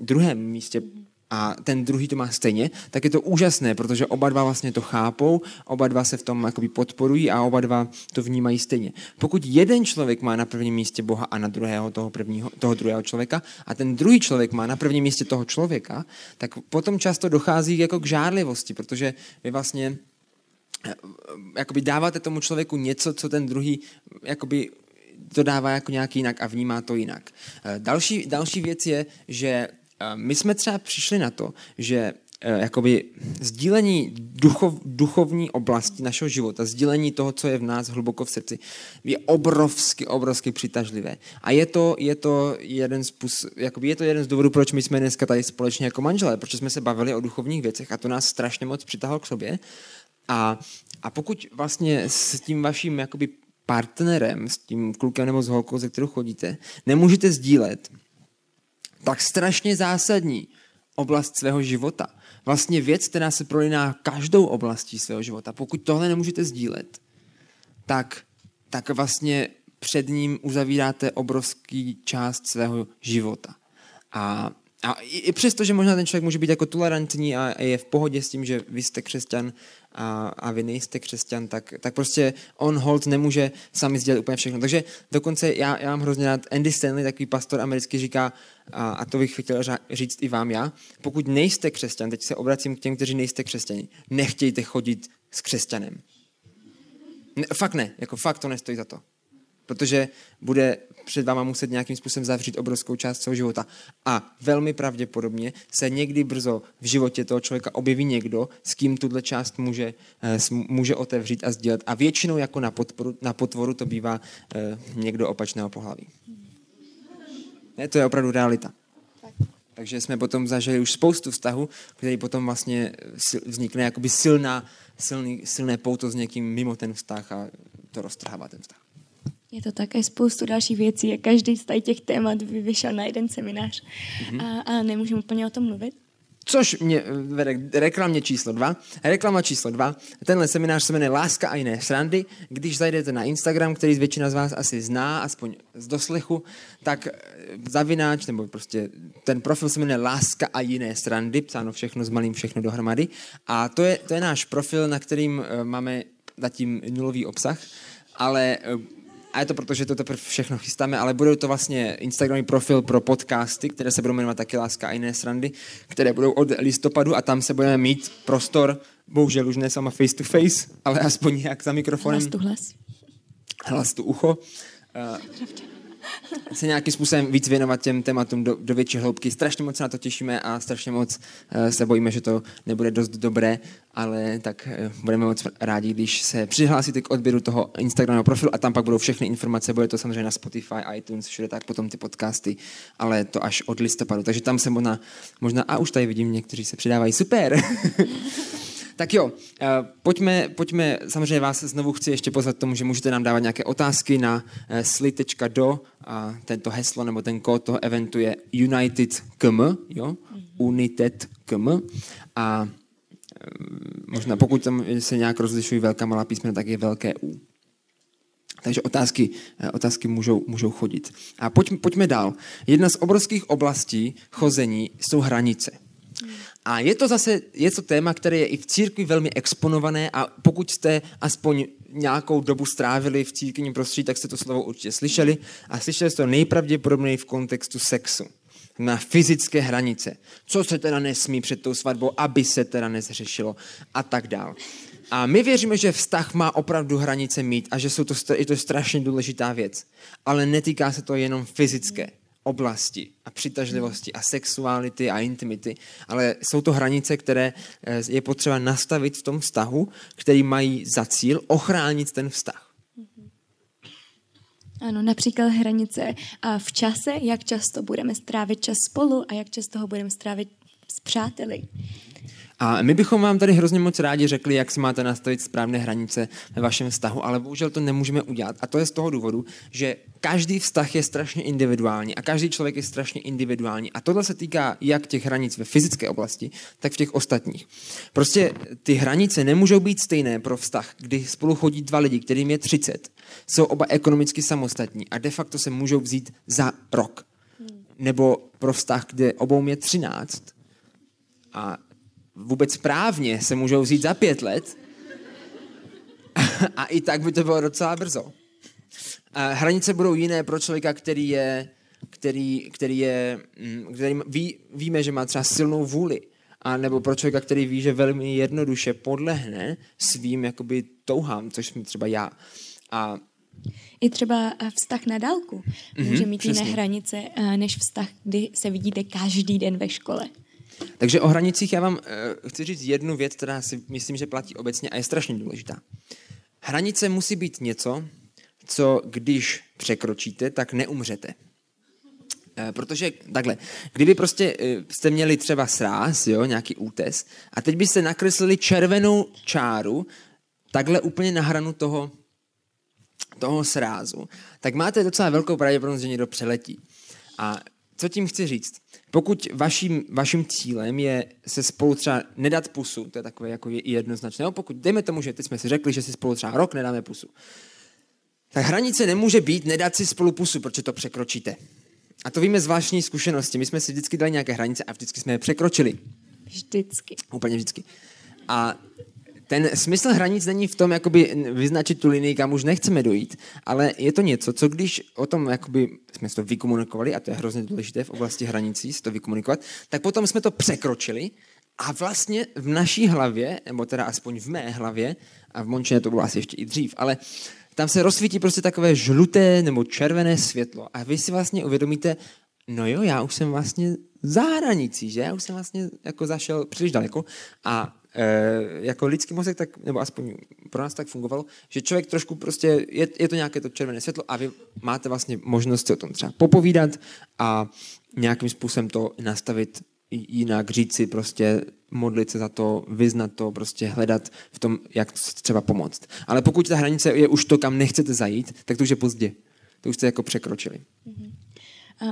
[SPEAKER 1] druhém místě a ten druhý to má stejně, tak je to úžasné, protože oba dva vlastně to chápou, oba dva se v tom jakoby podporují a oba dva to vnímají stejně. Pokud jeden člověk má na prvním místě Boha a na druhého toho, prvního, toho druhého člověka a ten druhý člověk má na prvním místě toho člověka, tak potom často dochází jako k žárlivosti, protože vy vlastně eh, jakoby dáváte tomu člověku něco, co ten druhý jakoby to dává jako nějak jinak a vnímá to jinak. Eh, další, další věc je, že my jsme třeba přišli na to, že eh, jakoby sdílení duchov, duchovní oblasti našeho života, sdílení toho, co je v nás hluboko v srdci, je obrovsky, obrovsky přitažlivé. A je to, je to jeden z, jakoby je to jeden z důvodů, proč my jsme dneska tady společně jako manželé, protože jsme se bavili o duchovních věcech a to nás strašně moc přitahlo k sobě. A, a pokud vlastně s tím vaším jakoby partnerem, s tím klukem nebo s holkou, ze kterou chodíte, nemůžete sdílet tak strašně zásadní oblast svého života. Vlastně věc, která se prolíná každou oblastí svého života. Pokud tohle nemůžete sdílet, tak, tak vlastně před ním uzavíráte obrovský část svého života. A, a i, i přesto, že možná ten člověk může být jako tolerantní a je v pohodě s tím, že vy jste křesťan a, a vy nejste křesťan, tak, tak prostě on hold nemůže sami sdělit úplně všechno. Takže dokonce já, já mám hrozně rád Andy Stanley, takový pastor americký, říká, a, a to bych chtěl říct i vám já, pokud nejste křesťan, teď se obracím k těm, kteří nejste křesťani, nechtějte chodit s křesťanem. Ne, fakt ne, jako fakt to nestojí za to protože bude před váma muset nějakým způsobem zavřít obrovskou část svého života. A velmi pravděpodobně se někdy brzo v životě toho člověka objeví někdo, s kým tuhle část může, eh, může otevřít a sdílet. A většinou jako na, podporu, na potvoru to bývá eh, někdo opačného pohlaví. Ne, to je opravdu realita. Takže jsme potom zažili už spoustu vztahů, který potom vlastně vznikne jakoby silná, silný, silné pouto s někým mimo ten vztah a to roztrhává ten vztah.
[SPEAKER 2] Je to také spoustu dalších věcí a každý z těch témat by vyšel na jeden seminář mm-hmm. a, a nemůžeme úplně o tom mluvit.
[SPEAKER 1] Což mě vede reklamě číslo dva. Reklama číslo dva. Tenhle seminář se jmenuje Láska a jiné srandy. Když zajdete na Instagram, který většina z vás asi zná, aspoň z doslechu, tak eh, zavináč, nebo prostě ten profil se jmenuje Láska a jiné srandy, psáno všechno s malým všechno dohromady. A to je, to je náš profil, na kterým eh, máme zatím nulový obsah, ale eh, a je to proto, že to teprve všechno chystáme, ale bude to vlastně Instagramový profil pro podcasty, které se budou jmenovat taky Láska a jiné srandy, které budou od listopadu a tam se budeme mít prostor, bohužel už ne sama face to face, ale aspoň jak za mikrofonem.
[SPEAKER 2] Hlas tu hlas.
[SPEAKER 1] Hlas tu ucho. Uh, se nějakým způsobem víc věnovat těm tématům do, do větší hloubky. Strašně moc se na to těšíme a strašně moc uh, se bojíme, že to nebude dost dobré, ale tak uh, budeme moc rádi, když se přihlásíte k odběru toho Instagramového profilu a tam pak budou všechny informace. Bude to samozřejmě na Spotify, iTunes, všude tak potom ty podcasty, ale to až od listopadu. Takže tam se možná, možná a už tady vidím, někteří se přidávají. Super! Tak jo, eh, pojďme, pojďme, samozřejmě vás znovu chci ještě pozvat tomu, že můžete nám dávat nějaké otázky na eh, sli.do a tento heslo nebo ten kód toho eventu je UnitedKM, jo, UnitedKM a eh, možná pokud tam se nějak rozlišují velká malá písmena, tak je velké U. Takže otázky, otázky můžou, můžou chodit. A pojďme, pojďme dál. Jedna z obrovských oblastí chození jsou hranice. A je to zase je to téma, které je i v církvi velmi exponované a pokud jste aspoň nějakou dobu strávili v církevním prostředí, tak jste to slovo určitě slyšeli a slyšeli jste to nejpravděpodobněji v kontextu sexu. Na fyzické hranice. Co se teda nesmí před tou svatbou, aby se teda nezřešilo a tak dál. A my věříme, že vztah má opravdu hranice mít a že jsou to, je to strašně důležitá věc. Ale netýká se to jenom fyzické oblasti a přitažlivosti a sexuality a intimity, ale jsou to hranice, které eh, je potřeba nastavit v tom vztahu, který mají za cíl ochránit ten vztah.
[SPEAKER 2] Ano, například hranice v čase, jak často budeme strávit čas spolu a jak často ho budeme strávit s přáteli.
[SPEAKER 1] A my bychom vám tady hrozně moc rádi řekli, jak si máte nastavit správné hranice ve vašem vztahu, ale bohužel to nemůžeme udělat. A to je z toho důvodu, že každý vztah je strašně individuální a každý člověk je strašně individuální. A tohle se týká jak těch hranic ve fyzické oblasti, tak v těch ostatních. Prostě ty hranice nemůžou být stejné pro vztah, kdy spolu chodí dva lidi, kterým je 30, jsou oba ekonomicky samostatní a de facto se můžou vzít za rok. Nebo pro vztah, kde obou je 13 a vůbec právně se můžou vzít za pět let a i tak by to bylo docela brzo. A hranice budou jiné pro člověka, který je, který, který je, mm, který ví, víme, že má třeba silnou vůli. A nebo pro člověka, který ví, že velmi jednoduše podlehne svým jakoby touhám, což jsem třeba já. A
[SPEAKER 2] i třeba vztah na dálku může mm-hmm, mít přesně. jiné hranice eh, než vztah, kdy se vidíte každý den ve škole.
[SPEAKER 1] Takže o hranicích já vám uh, chci říct jednu věc, která si myslím, že platí obecně a je strašně důležitá. Hranice musí být něco, co když překročíte, tak neumřete. Uh, protože takhle, kdyby prostě uh, jste měli třeba sráz, jo, nějaký útes, a teď byste nakreslili červenou čáru takhle úplně na hranu toho, toho srázu, tak máte docela velkou pravděpodobnost, že někdo přeletí. A co tím chci říct? Pokud vaším, vaším cílem je se spolu třeba nedat pusu, to je takové jako jednoznačné, no pokud dejme tomu, že teď jsme si řekli, že si spolu třeba rok nedáme pusu, tak hranice nemůže být nedat si spolu pusu, protože to překročíte. A to víme z zvláštní zkušenosti. My jsme si vždycky dali nějaké hranice a vždycky jsme je překročili.
[SPEAKER 2] Vždycky.
[SPEAKER 1] Úplně vždycky. A ten smysl hranic není v tom, jakoby vyznačit tu linii, kam už nechceme dojít, ale je to něco, co když o tom jakoby jsme to vykomunikovali, a to je hrozně důležité v oblasti hranicí, si to vykomunikovat, tak potom jsme to překročili a vlastně v naší hlavě, nebo teda aspoň v mé hlavě, a v Mončině to bylo asi ještě i dřív, ale tam se rozsvítí prostě takové žluté nebo červené světlo a vy si vlastně uvědomíte, no jo, já už jsem vlastně za hranicí, že? Já už jsem vlastně jako zašel příliš daleko a jako lidský mozek, tak, nebo aspoň pro nás tak fungovalo, že člověk trošku prostě, je, je to nějaké to červené světlo a vy máte vlastně možnost si o tom třeba popovídat a nějakým způsobem to nastavit jinak, říct si prostě, modlit se za to, vyznat to, prostě hledat v tom, jak třeba pomoct. Ale pokud ta hranice je už to, kam nechcete zajít, tak to už je pozdě. To už jste jako překročili. Mm-hmm.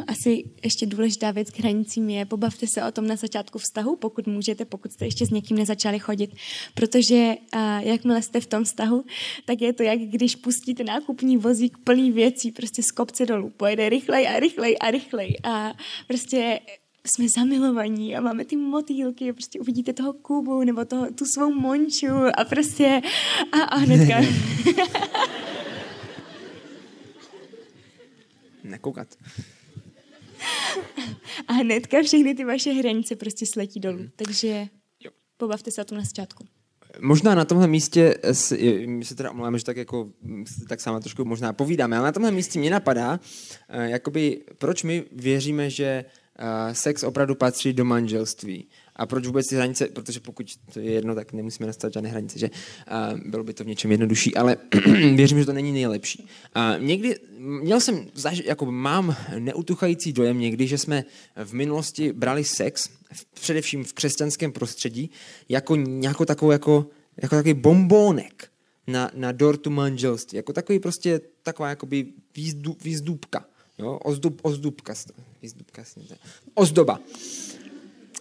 [SPEAKER 2] Asi ještě důležitá věc k hranicím je, pobavte se o tom na začátku vztahu, pokud můžete, pokud jste ještě s někým nezačali chodit. Protože jakmile jste v tom vztahu, tak je to jak když pustíte nákupní vozík plný věcí prostě z kopce dolů. Pojede rychlej a rychlej a rychlej. A prostě jsme zamilovaní a máme ty motýlky a prostě uvidíte toho Kubu nebo toho, tu svou Monču a prostě a, a hnedka.
[SPEAKER 1] Nekoukat.
[SPEAKER 2] A hnedka všechny ty vaše hranice prostě sletí dolů. Mm. Takže jo. pobavte se o tom na začátku.
[SPEAKER 1] Možná na tomhle místě, my se teda omlouváme, že tak jako tak sama trošku možná povídáme, ale na tomhle místě mě napadá, eh, jakoby, proč my věříme, že uh, sex opravdu patří do manželství. A proč vůbec ty hranice, protože pokud to je jedno, tak nemusíme nastavit žádné hranice, že uh, bylo by to v něčem jednodušší, ale věřím, že to není nejlepší. Uh, někdy, měl jsem, jako mám neutuchající dojem někdy, že jsme v minulosti brali sex, především v křesťanském prostředí, jako nějakou takovou, jako, jako takový bombónek na, na dortu manželství. Jako takový prostě taková jakoby výzdu, výzdůbka. Jo? Ozdub, ozdubka. Výzdubka, ozdoba.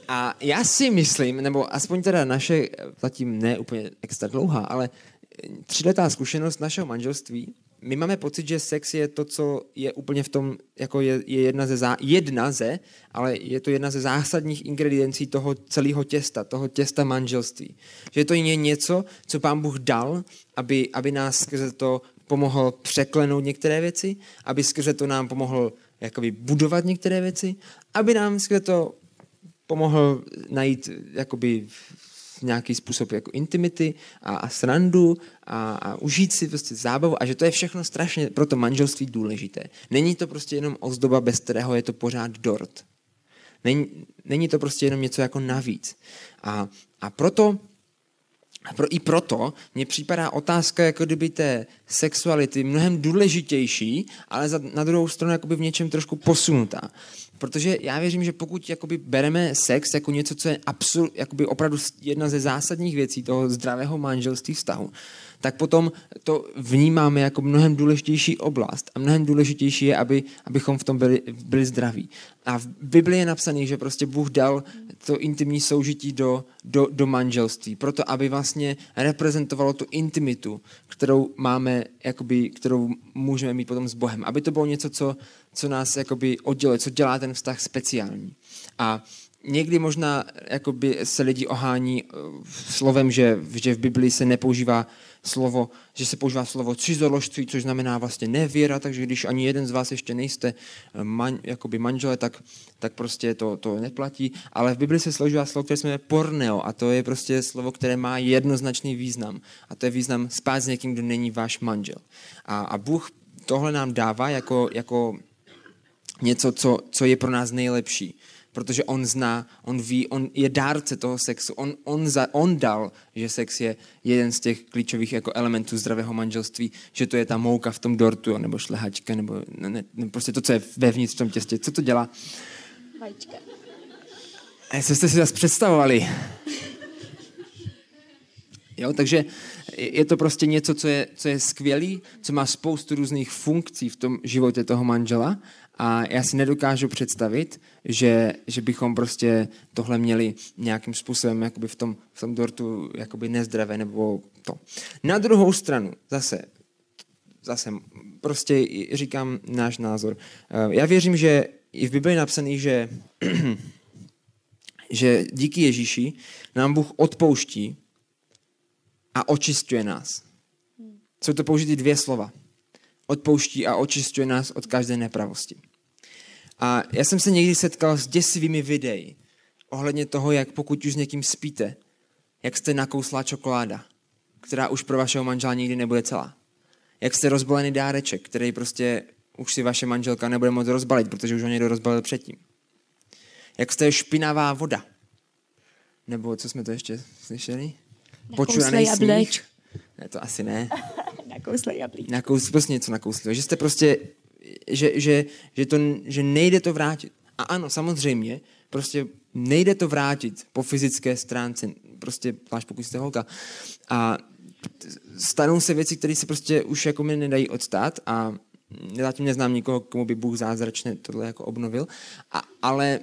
[SPEAKER 1] A já si myslím, nebo aspoň teda naše, zatím ne úplně extra dlouhá, ale tříletá zkušenost našeho manželství, my máme pocit, že sex je to, co je úplně v tom, jako je, je jedna, ze zá, jedna ze, ale je to jedna ze zásadních ingrediencí toho celého těsta, toho těsta manželství. Že to je něco, co pán Bůh dal, aby, aby nás skrze to pomohl překlenout některé věci, aby skrze to nám pomohl jakoby budovat některé věci, aby nám skrze to pomohl najít jakoby nějaký způsob jako intimity a, a srandu a, a užít si prostě zábavu a že to je všechno strašně pro to manželství důležité. Není to prostě jenom ozdoba, bez kterého je to pořád dort. Není, není to prostě jenom něco jako navíc. A, a proto a pro, i proto mně připadá otázka jako kdyby té sexuality mnohem důležitější, ale za, na druhou stranu jakoby v něčem trošku posunutá. Protože já věřím, že pokud jakoby bereme sex jako něco, co je absol, jakoby opravdu jedna ze zásadních věcí toho zdravého manželství vztahu, tak potom to vnímáme jako mnohem důležitější oblast. A mnohem důležitější je, aby, abychom v tom byli, byli zdraví. A v Biblii je napsaný, že prostě Bůh dal to intimní soužití do, do, do manželství, proto aby vlastně reprezentovalo tu intimitu, kterou máme, jakoby, kterou můžeme mít potom s Bohem. Aby to bylo něco, co, co nás jakoby odděluje, co dělá ten vztah speciální. A někdy možná jakoby se lidi ohání eh, slovem, že, že v Biblii se nepoužívá slovo, že se používá slovo cizoložství, což znamená vlastně nevěra, takže když ani jeden z vás ještě nejste eh, man, jakoby manžele, tak, tak prostě to, to neplatí. Ale v Bibli se složívá slovo, které se jmenuje porneo a to je prostě slovo, které má jednoznačný význam. A to je význam spát s někým, kdo není váš manžel. A, a Bůh tohle nám dává jako, jako něco, co, co je pro nás nejlepší protože on zná, on ví, on je dárce toho sexu, on, on, za, on dal, že sex je jeden z těch klíčových jako elementů zdravého manželství, že to je ta mouka v tom dortu, nebo šlehačka, nebo ne, ne, ne, prostě to, co je vevnitř v tom těstě. Co to dělá?
[SPEAKER 2] Vajíčka.
[SPEAKER 1] A co jste si zase představovali? Jo, takže je to prostě něco, co je, co je skvělý, co má spoustu různých funkcí v tom životě toho manžela a já si nedokážu představit, že, že bychom prostě tohle měli nějakým způsobem jakoby v, tom, v tom dortu jakoby nezdravé nebo to. Na druhou stranu, zase, zase prostě říkám náš názor. Eh, já věřím, že i v Bibli je napsaný, že, že díky Ježíši nám Bůh odpouští a očistuje nás. Jsou to použity dvě slova. Odpouští a očistuje nás od každé nepravosti. A já jsem se někdy setkal s děsivými videí ohledně toho, jak pokud už s někým spíte, jak jste nakouslá čokoláda, která už pro vašeho manžela nikdy nebude celá. Jak jste rozbalený dáreček, který prostě už si vaše manželka nebude moct rozbalit, protože už ho někdo rozbalil předtím. Jak jste špinavá voda. Nebo co jsme to ještě slyšeli?
[SPEAKER 2] Počuraný sníh.
[SPEAKER 1] Ne, to asi ne.
[SPEAKER 2] Nakouslej jablíčko.
[SPEAKER 1] Nakous, prostě něco nakousli. Že jste prostě, že, že, že, to, že nejde to vrátit. A ano, samozřejmě, prostě nejde to vrátit po fyzické stránce, prostě, zvlášť pokud jste holka. A stanou se věci, které se prostě už jako mi nedají odstát a zatím neznám nikoho, komu by Bůh zázračně tohle jako obnovil, a, ale,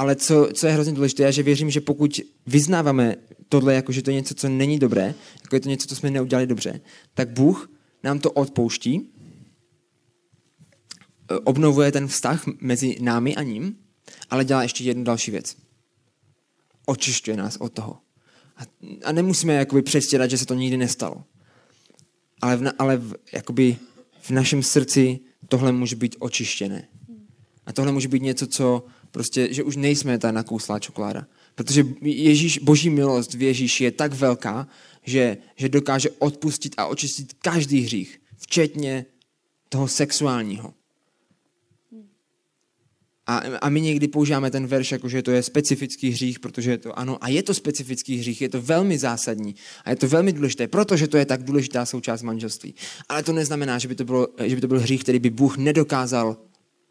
[SPEAKER 1] ale co, co je hrozně důležité, je, že věřím, že pokud vyznáváme tohle, jako že to je něco, co není dobré, jako je to něco, co jsme neudělali dobře, tak Bůh nám to odpouští, obnovuje ten vztah mezi námi a ním, ale dělá ještě jednu další věc. Očišťuje nás od toho. A, a nemusíme jakoby předstírat, že se to nikdy nestalo. Ale, v, ale v, jakoby v našem srdci tohle může být očištěné. A tohle může být něco, co prostě, že už nejsme ta nakouslá čokoláda. Protože Ježíš, boží milost v Ježíši je tak velká, že, že dokáže odpustit a očistit každý hřích, včetně toho sexuálního. A, a my někdy používáme ten verš, jako že to je specifický hřích, protože je to ano, a je to specifický hřích, je to velmi zásadní a je to velmi důležité, protože to je tak důležitá součást manželství. Ale to neznamená, že by to, bylo, že by to byl hřích, který by Bůh nedokázal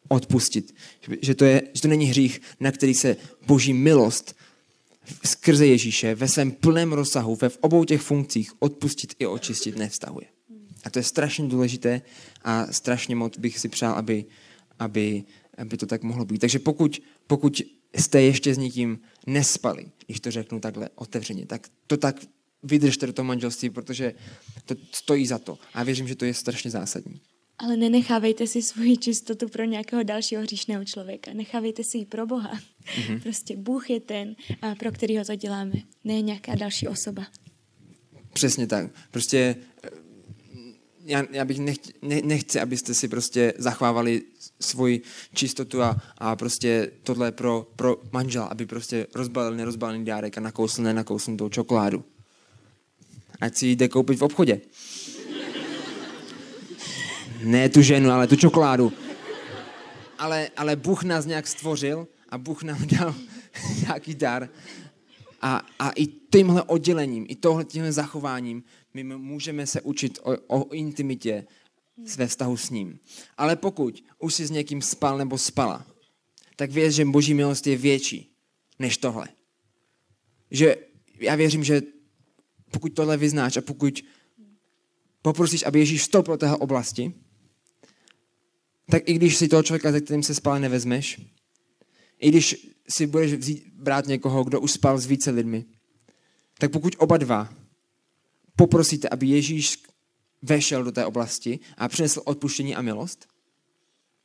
[SPEAKER 1] odpustit. Že to, je, že to není hřích, na který se boží milost skrze Ježíše ve svém plném rozsahu, ve v obou těch funkcích odpustit i očistit nevztahuje. A to je strašně důležité a strašně moc bych si přál, aby, aby aby to tak mohlo být. Takže pokud, pokud jste ještě s někým nespali, když to řeknu takhle otevřeně, tak to tak vydržte do toho manželství, protože to stojí za to. A věřím, že to je strašně zásadní.
[SPEAKER 2] Ale nenechávejte si svoji čistotu pro nějakého dalšího hříšného člověka. Nechávejte si ji pro Boha. Mm-hmm. Prostě Bůh je ten, pro kterého to děláme, ne nějaká další osoba.
[SPEAKER 1] Přesně tak. Prostě já, já bych nechci, ne, nechci, abyste si prostě zachovávali svoji čistotu a, a prostě tohle pro, pro manžela, aby prostě rozbalil nerozbalený dárek a nakousl nenakousl tou čokoládu. Ať si jde koupit v obchodě. Ne tu ženu, ale tu čokoládu. Ale, ale Bůh nás nějak stvořil a Bůh nám dal nějaký dar. A, a i tímhle oddělením, i tohle tímhle zachováním my můžeme se učit o, o intimitě své vztahu s ním. Ale pokud už jsi s někým spal nebo spala, tak věř, že boží milost je větší než tohle. Že já věřím, že pokud tohle vyznáš a pokud poprosíš, aby Ježíš vstoupil do téhle oblasti, tak i když si toho člověka, se kterým se spal, nevezmeš, i když si budeš vzít, brát někoho, kdo už spal s více lidmi, tak pokud oba dva poprosíte, aby Ježíš vešel do té oblasti a přinesl odpuštění a milost,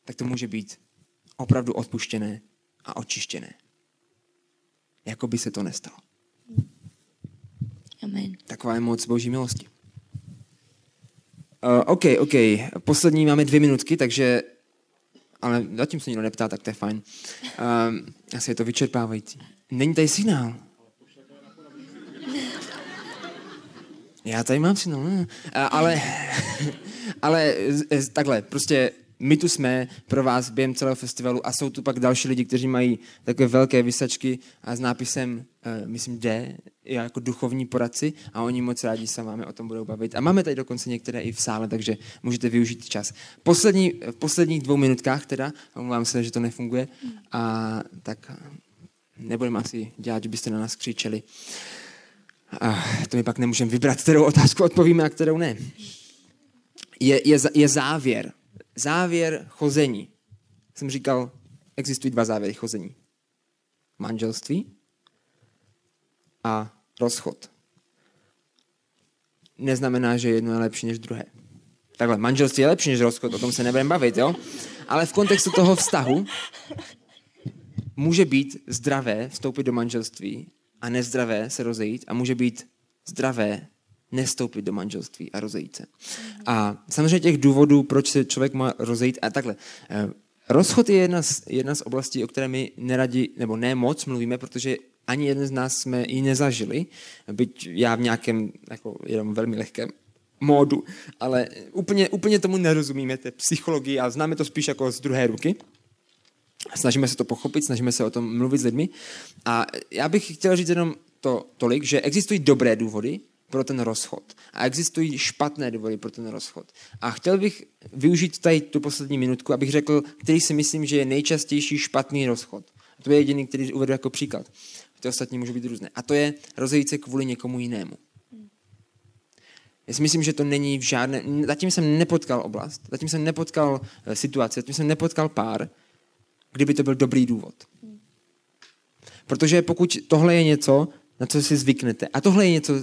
[SPEAKER 1] tak to může být opravdu odpuštěné a očištěné. Jako by se to nestalo.
[SPEAKER 2] Amen.
[SPEAKER 1] Taková je moc boží milosti. Uh, OK, OK. Poslední máme dvě minutky, takže ale zatím se nikdo neptá, tak to je fajn. Um, asi je to vyčerpávající. Není tady signál. Já tady mám signál. Ne? Ale, ale takhle, prostě my tu jsme pro vás během celého festivalu a jsou tu pak další lidi, kteří mají takové velké vysačky a s nápisem, uh, myslím, D, jako duchovní poradci a oni moc rádi se máme o tom budou bavit. A máme tady dokonce některé i v sále, takže můžete využít čas. Poslední, v posledních dvou minutkách teda, omlouvám se, že to nefunguje, a tak nebudeme asi dělat, že byste na nás křičeli. A to my pak nemůžeme vybrat, kterou otázku odpovíme a kterou ne. Je, je, je závěr. Závěr chození. Jsem říkal, existují dva závěry chození. Manželství a rozchod. Neznamená, že jedno je lepší než druhé. Takhle, manželství je lepší než rozchod, o tom se nebudeme bavit, jo? Ale v kontextu toho vztahu může být zdravé vstoupit do manželství a nezdravé se rozejít a může být zdravé nestoupit do manželství a rozejít se. A samozřejmě těch důvodů, proč se člověk má rozejít a takhle. Eh, rozchod je jedna z, jedna z oblastí, o které my neradi, nebo ne moc mluvíme, protože ani jeden z nás jsme ji nezažili, byť já v nějakém jako jenom velmi lehkém módu, ale úplně, úplně tomu nerozumíme, té psychologii a známe to spíš jako z druhé ruky. Snažíme se to pochopit, snažíme se o tom mluvit s lidmi. A já bych chtěl říct jenom to tolik, že existují dobré důvody pro ten rozchod a existují špatné důvody pro ten rozchod. A chtěl bych využít tady tu poslední minutku, abych řekl, který si myslím, že je nejčastější špatný rozchod. To je jediný, který uvedu jako příklad. Ty ostatní můžou být různé. A to je rozejít se kvůli někomu jinému. Já si myslím, že to není v žádné... Zatím jsem nepotkal oblast, zatím jsem nepotkal eh, situaci, zatím jsem nepotkal pár, kdyby to byl dobrý důvod. Protože pokud tohle je něco, na co si zvyknete, a tohle je něco,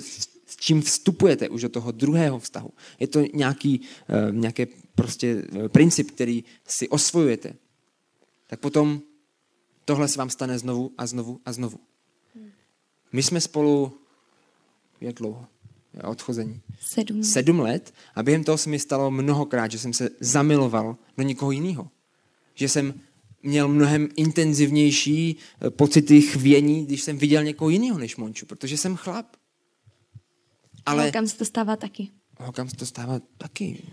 [SPEAKER 1] čím vstupujete už do toho druhého vztahu, je to nějaký, uh, nějaký prostě uh, princip, který si osvojujete, tak potom tohle se vám stane znovu a znovu a znovu. My jsme spolu jak dlouho? Odchození.
[SPEAKER 2] Sedm.
[SPEAKER 1] Sedm let a během toho se mi stalo mnohokrát, že jsem se zamiloval do někoho jiného. Že jsem měl mnohem intenzivnější eh, pocity chvění, když jsem viděl někoho jiného než Monču, protože jsem chlap.
[SPEAKER 2] Ale... Holkám se to stává taky.
[SPEAKER 1] Holkám se to stává taky.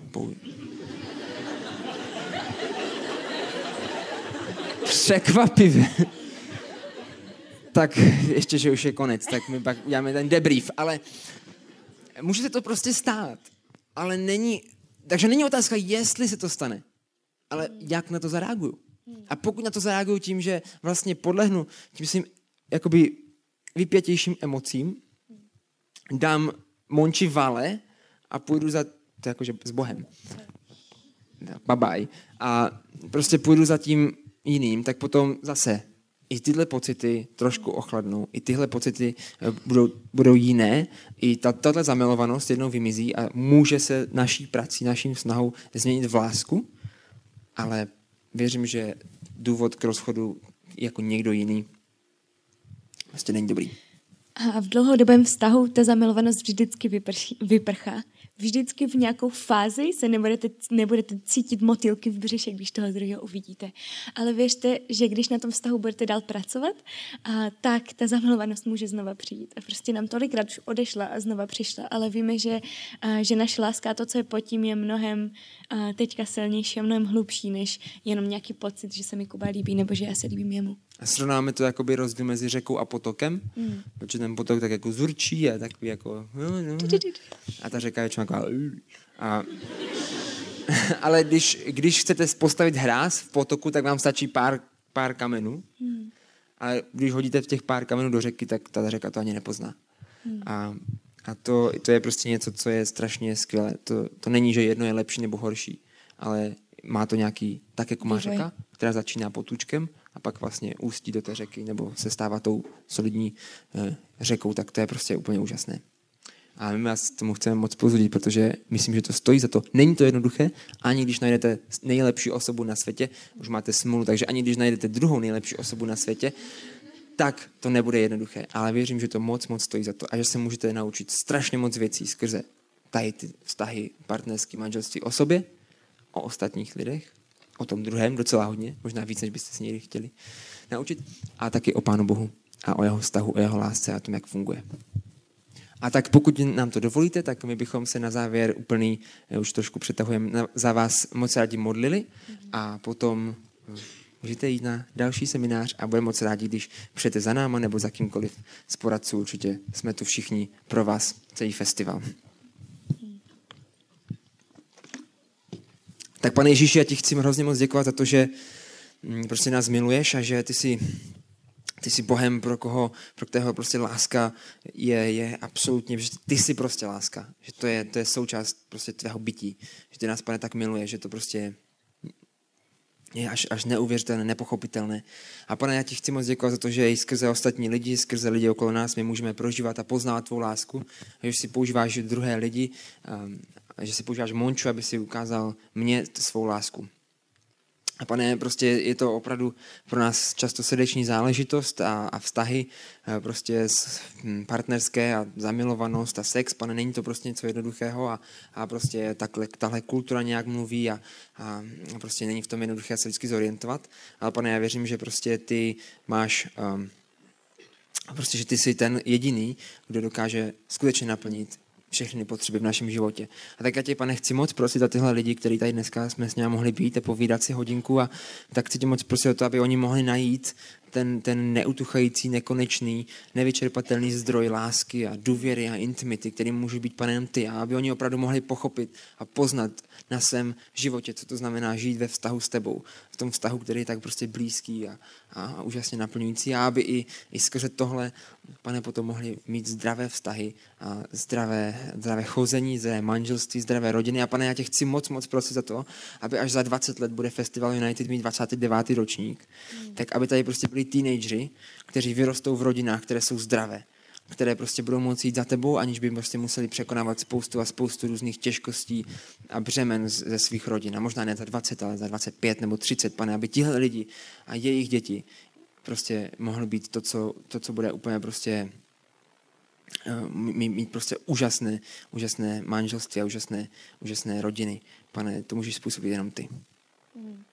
[SPEAKER 1] Překvapivě. tak ještě, že už je konec, tak my pak děláme ten debrief, ale může se to prostě stát, ale není, takže není otázka, jestli se to stane, ale jak na to zareaguju. A pokud na to zareaguju tím, že vlastně podlehnu tím svým jakoby vypětějším emocím, dám Monči vale a půjdu za, to jakože s Bohem. Bye bye. A prostě půjdu za tím jiným, tak potom zase i tyhle pocity trošku ochladnou, i tyhle pocity eh, budou, budou jiné, i tato zamilovanost jednou vymizí a může se naší prací, naším snahou změnit v lásku, ale věřím, že důvod k rozchodu jako někdo jiný vlastně není dobrý.
[SPEAKER 2] A v dlouhodobém vztahu ta zamilovanost vždycky vyprší, vyprchá vždycky v nějakou fázi se nebudete, nebudete cítit motýlky v břiše, když toho druhého uvidíte. Ale věřte, že když na tom vztahu budete dál pracovat, a tak ta zamilovanost může znova přijít. A prostě nám tolikrát už odešla a znova přišla, ale víme, že, a, že naše láska, to, co je pod tím, je mnohem a, teďka silnější a mnohem hlubší, než jenom nějaký pocit, že se mi Kuba líbí nebo že já se líbím jemu.
[SPEAKER 1] Srovnáme to jakoby rozdíl mezi řekou a potokem, mm. protože ten potok tak jako zurčí a takový jako... No, no. A ta řeka je taková... A, ale když, když chcete postavit hráz v potoku, tak vám stačí pár, pár kamenů. Mm. A když hodíte v těch pár kamenů do řeky, tak ta řeka to ani nepozná. Mm. A, a to, to je prostě něco, co je strašně skvělé. To, to není, že jedno je lepší nebo horší, ale má to nějaký, tak jako má řeka, která začíná potůčkem a pak vlastně ústí do té řeky nebo se stává tou solidní e, řekou, tak to je prostě úplně úžasné. A my vás tomu chceme moc pozudit, protože myslím, že to stojí za to. Není to jednoduché, ani když najdete nejlepší osobu na světě, už máte smůlu, takže ani když najdete druhou nejlepší osobu na světě, tak to nebude jednoduché. Ale věřím, že to moc, moc stojí za to a že se můžete naučit strašně moc věcí skrze tady ty vztahy partnerský manželství o sobě, o ostatních lidech o tom druhém docela hodně, možná víc, než byste si někdy chtěli naučit, a taky o Pánu Bohu a o jeho vztahu, o jeho lásce a tom, jak funguje. A tak pokud nám to dovolíte, tak my bychom se na závěr úplný, eh, už trošku přetahujeme, za vás moc rádi modlili a potom eh, můžete jít na další seminář a budeme moc rádi, když přijete za náma nebo za kýmkoliv z poradců. Určitě jsme tu všichni pro vás, celý festival. Tak pane Ježíši, já ti chci hrozně moc děkovat za to, že mm, prostě nás miluješ a že ty jsi Ty jsi Bohem, pro koho, pro kterého prostě láska je, je absolutně, že ty jsi prostě láska, že to je, to je součást prostě tvého bytí, že ty nás, pane, tak miluje, že to prostě je až, až neuvěřitelné, nepochopitelné. A pane, já ti chci moc děkovat za to, že i skrze ostatní lidi, skrze lidi okolo nás, my můžeme prožívat a poznávat tvou lásku, a že si používáš druhé lidi, um, že si používáš Monču, aby si ukázal mě svou lásku. A pane, prostě je to opravdu pro nás často srdeční záležitost a, a vztahy, a prostě s, hm, partnerské a zamilovanost a sex, pane, není to prostě něco jednoduchého a, a prostě takhle, tahle kultura nějak mluví a, a, a prostě není v tom jednoduché se vždycky zorientovat. Ale pane, já věřím, že prostě ty máš, um, prostě, že ty jsi ten jediný, kdo dokáže skutečně naplnit všechny potřeby v našem životě. A tak já tě, pane, chci moc prosit za tyhle lidi, kteří tady dneska jsme s ním mohli být a povídat si hodinku a tak chci tě moc prosit o to, aby oni mohli najít ten, ten neutuchající, nekonečný, nevyčerpatelný zdroj lásky a důvěry a intimity, který může být panem ty, a aby oni opravdu mohli pochopit a poznat na svém životě, co to znamená žít ve vztahu s tebou, v tom vztahu, který je tak prostě blízký a, a úžasně naplňující, a aby i, i skrze tohle, pane, potom mohli mít zdravé vztahy, a zdravé, zdravé chození, zdravé manželství, zdravé rodiny. A pane, já tě chci moc, moc prosit za to, aby až za 20 let bude Festival United mít 29. ročník, mm. tak aby tady prostě byli teenageři, kteří vyrostou v rodinách, které jsou zdravé, které prostě budou moci jít za tebou, aniž by prostě museli překonávat spoustu a spoustu různých těžkostí a břemen ze svých rodin. A možná ne za 20, ale za 25 nebo 30, pane, aby tihle lidi a jejich děti prostě mohly být to, co, to, co bude úplně prostě mít, mít prostě úžasné, úžasné manželství a úžasné, úžasné rodiny. Pane, to můžeš způsobit jenom ty. Mm.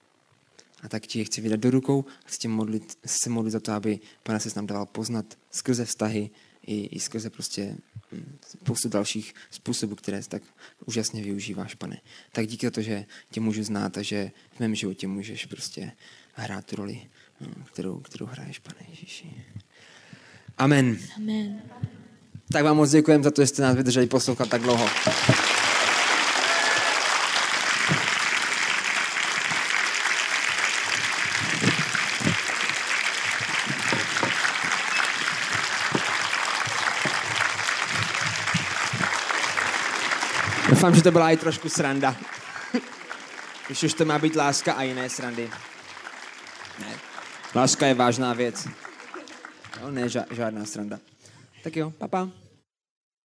[SPEAKER 1] A tak ti chci vydat do rukou a chci modlit, se modlit za to, aby Pane se nám dával poznat skrze vztahy i, i skrze prostě hm, spoustu dalších způsobů, které tak úžasně využíváš, pane. Tak díky za to, že tě můžu znát a že v mém životě můžeš prostě hrát tu roli, hm, kterou, kterou hraješ, pane Ježíši. Amen.
[SPEAKER 2] Amen.
[SPEAKER 1] Tak vám moc děkujeme za to, že jste nás vydrželi poslouchat tak dlouho. Doufám, že to byla i trošku sranda. Když už to má být láska a jiné srandy. Ne. Láska je vážná věc. No, ne žádná sranda. Tak jo, papa.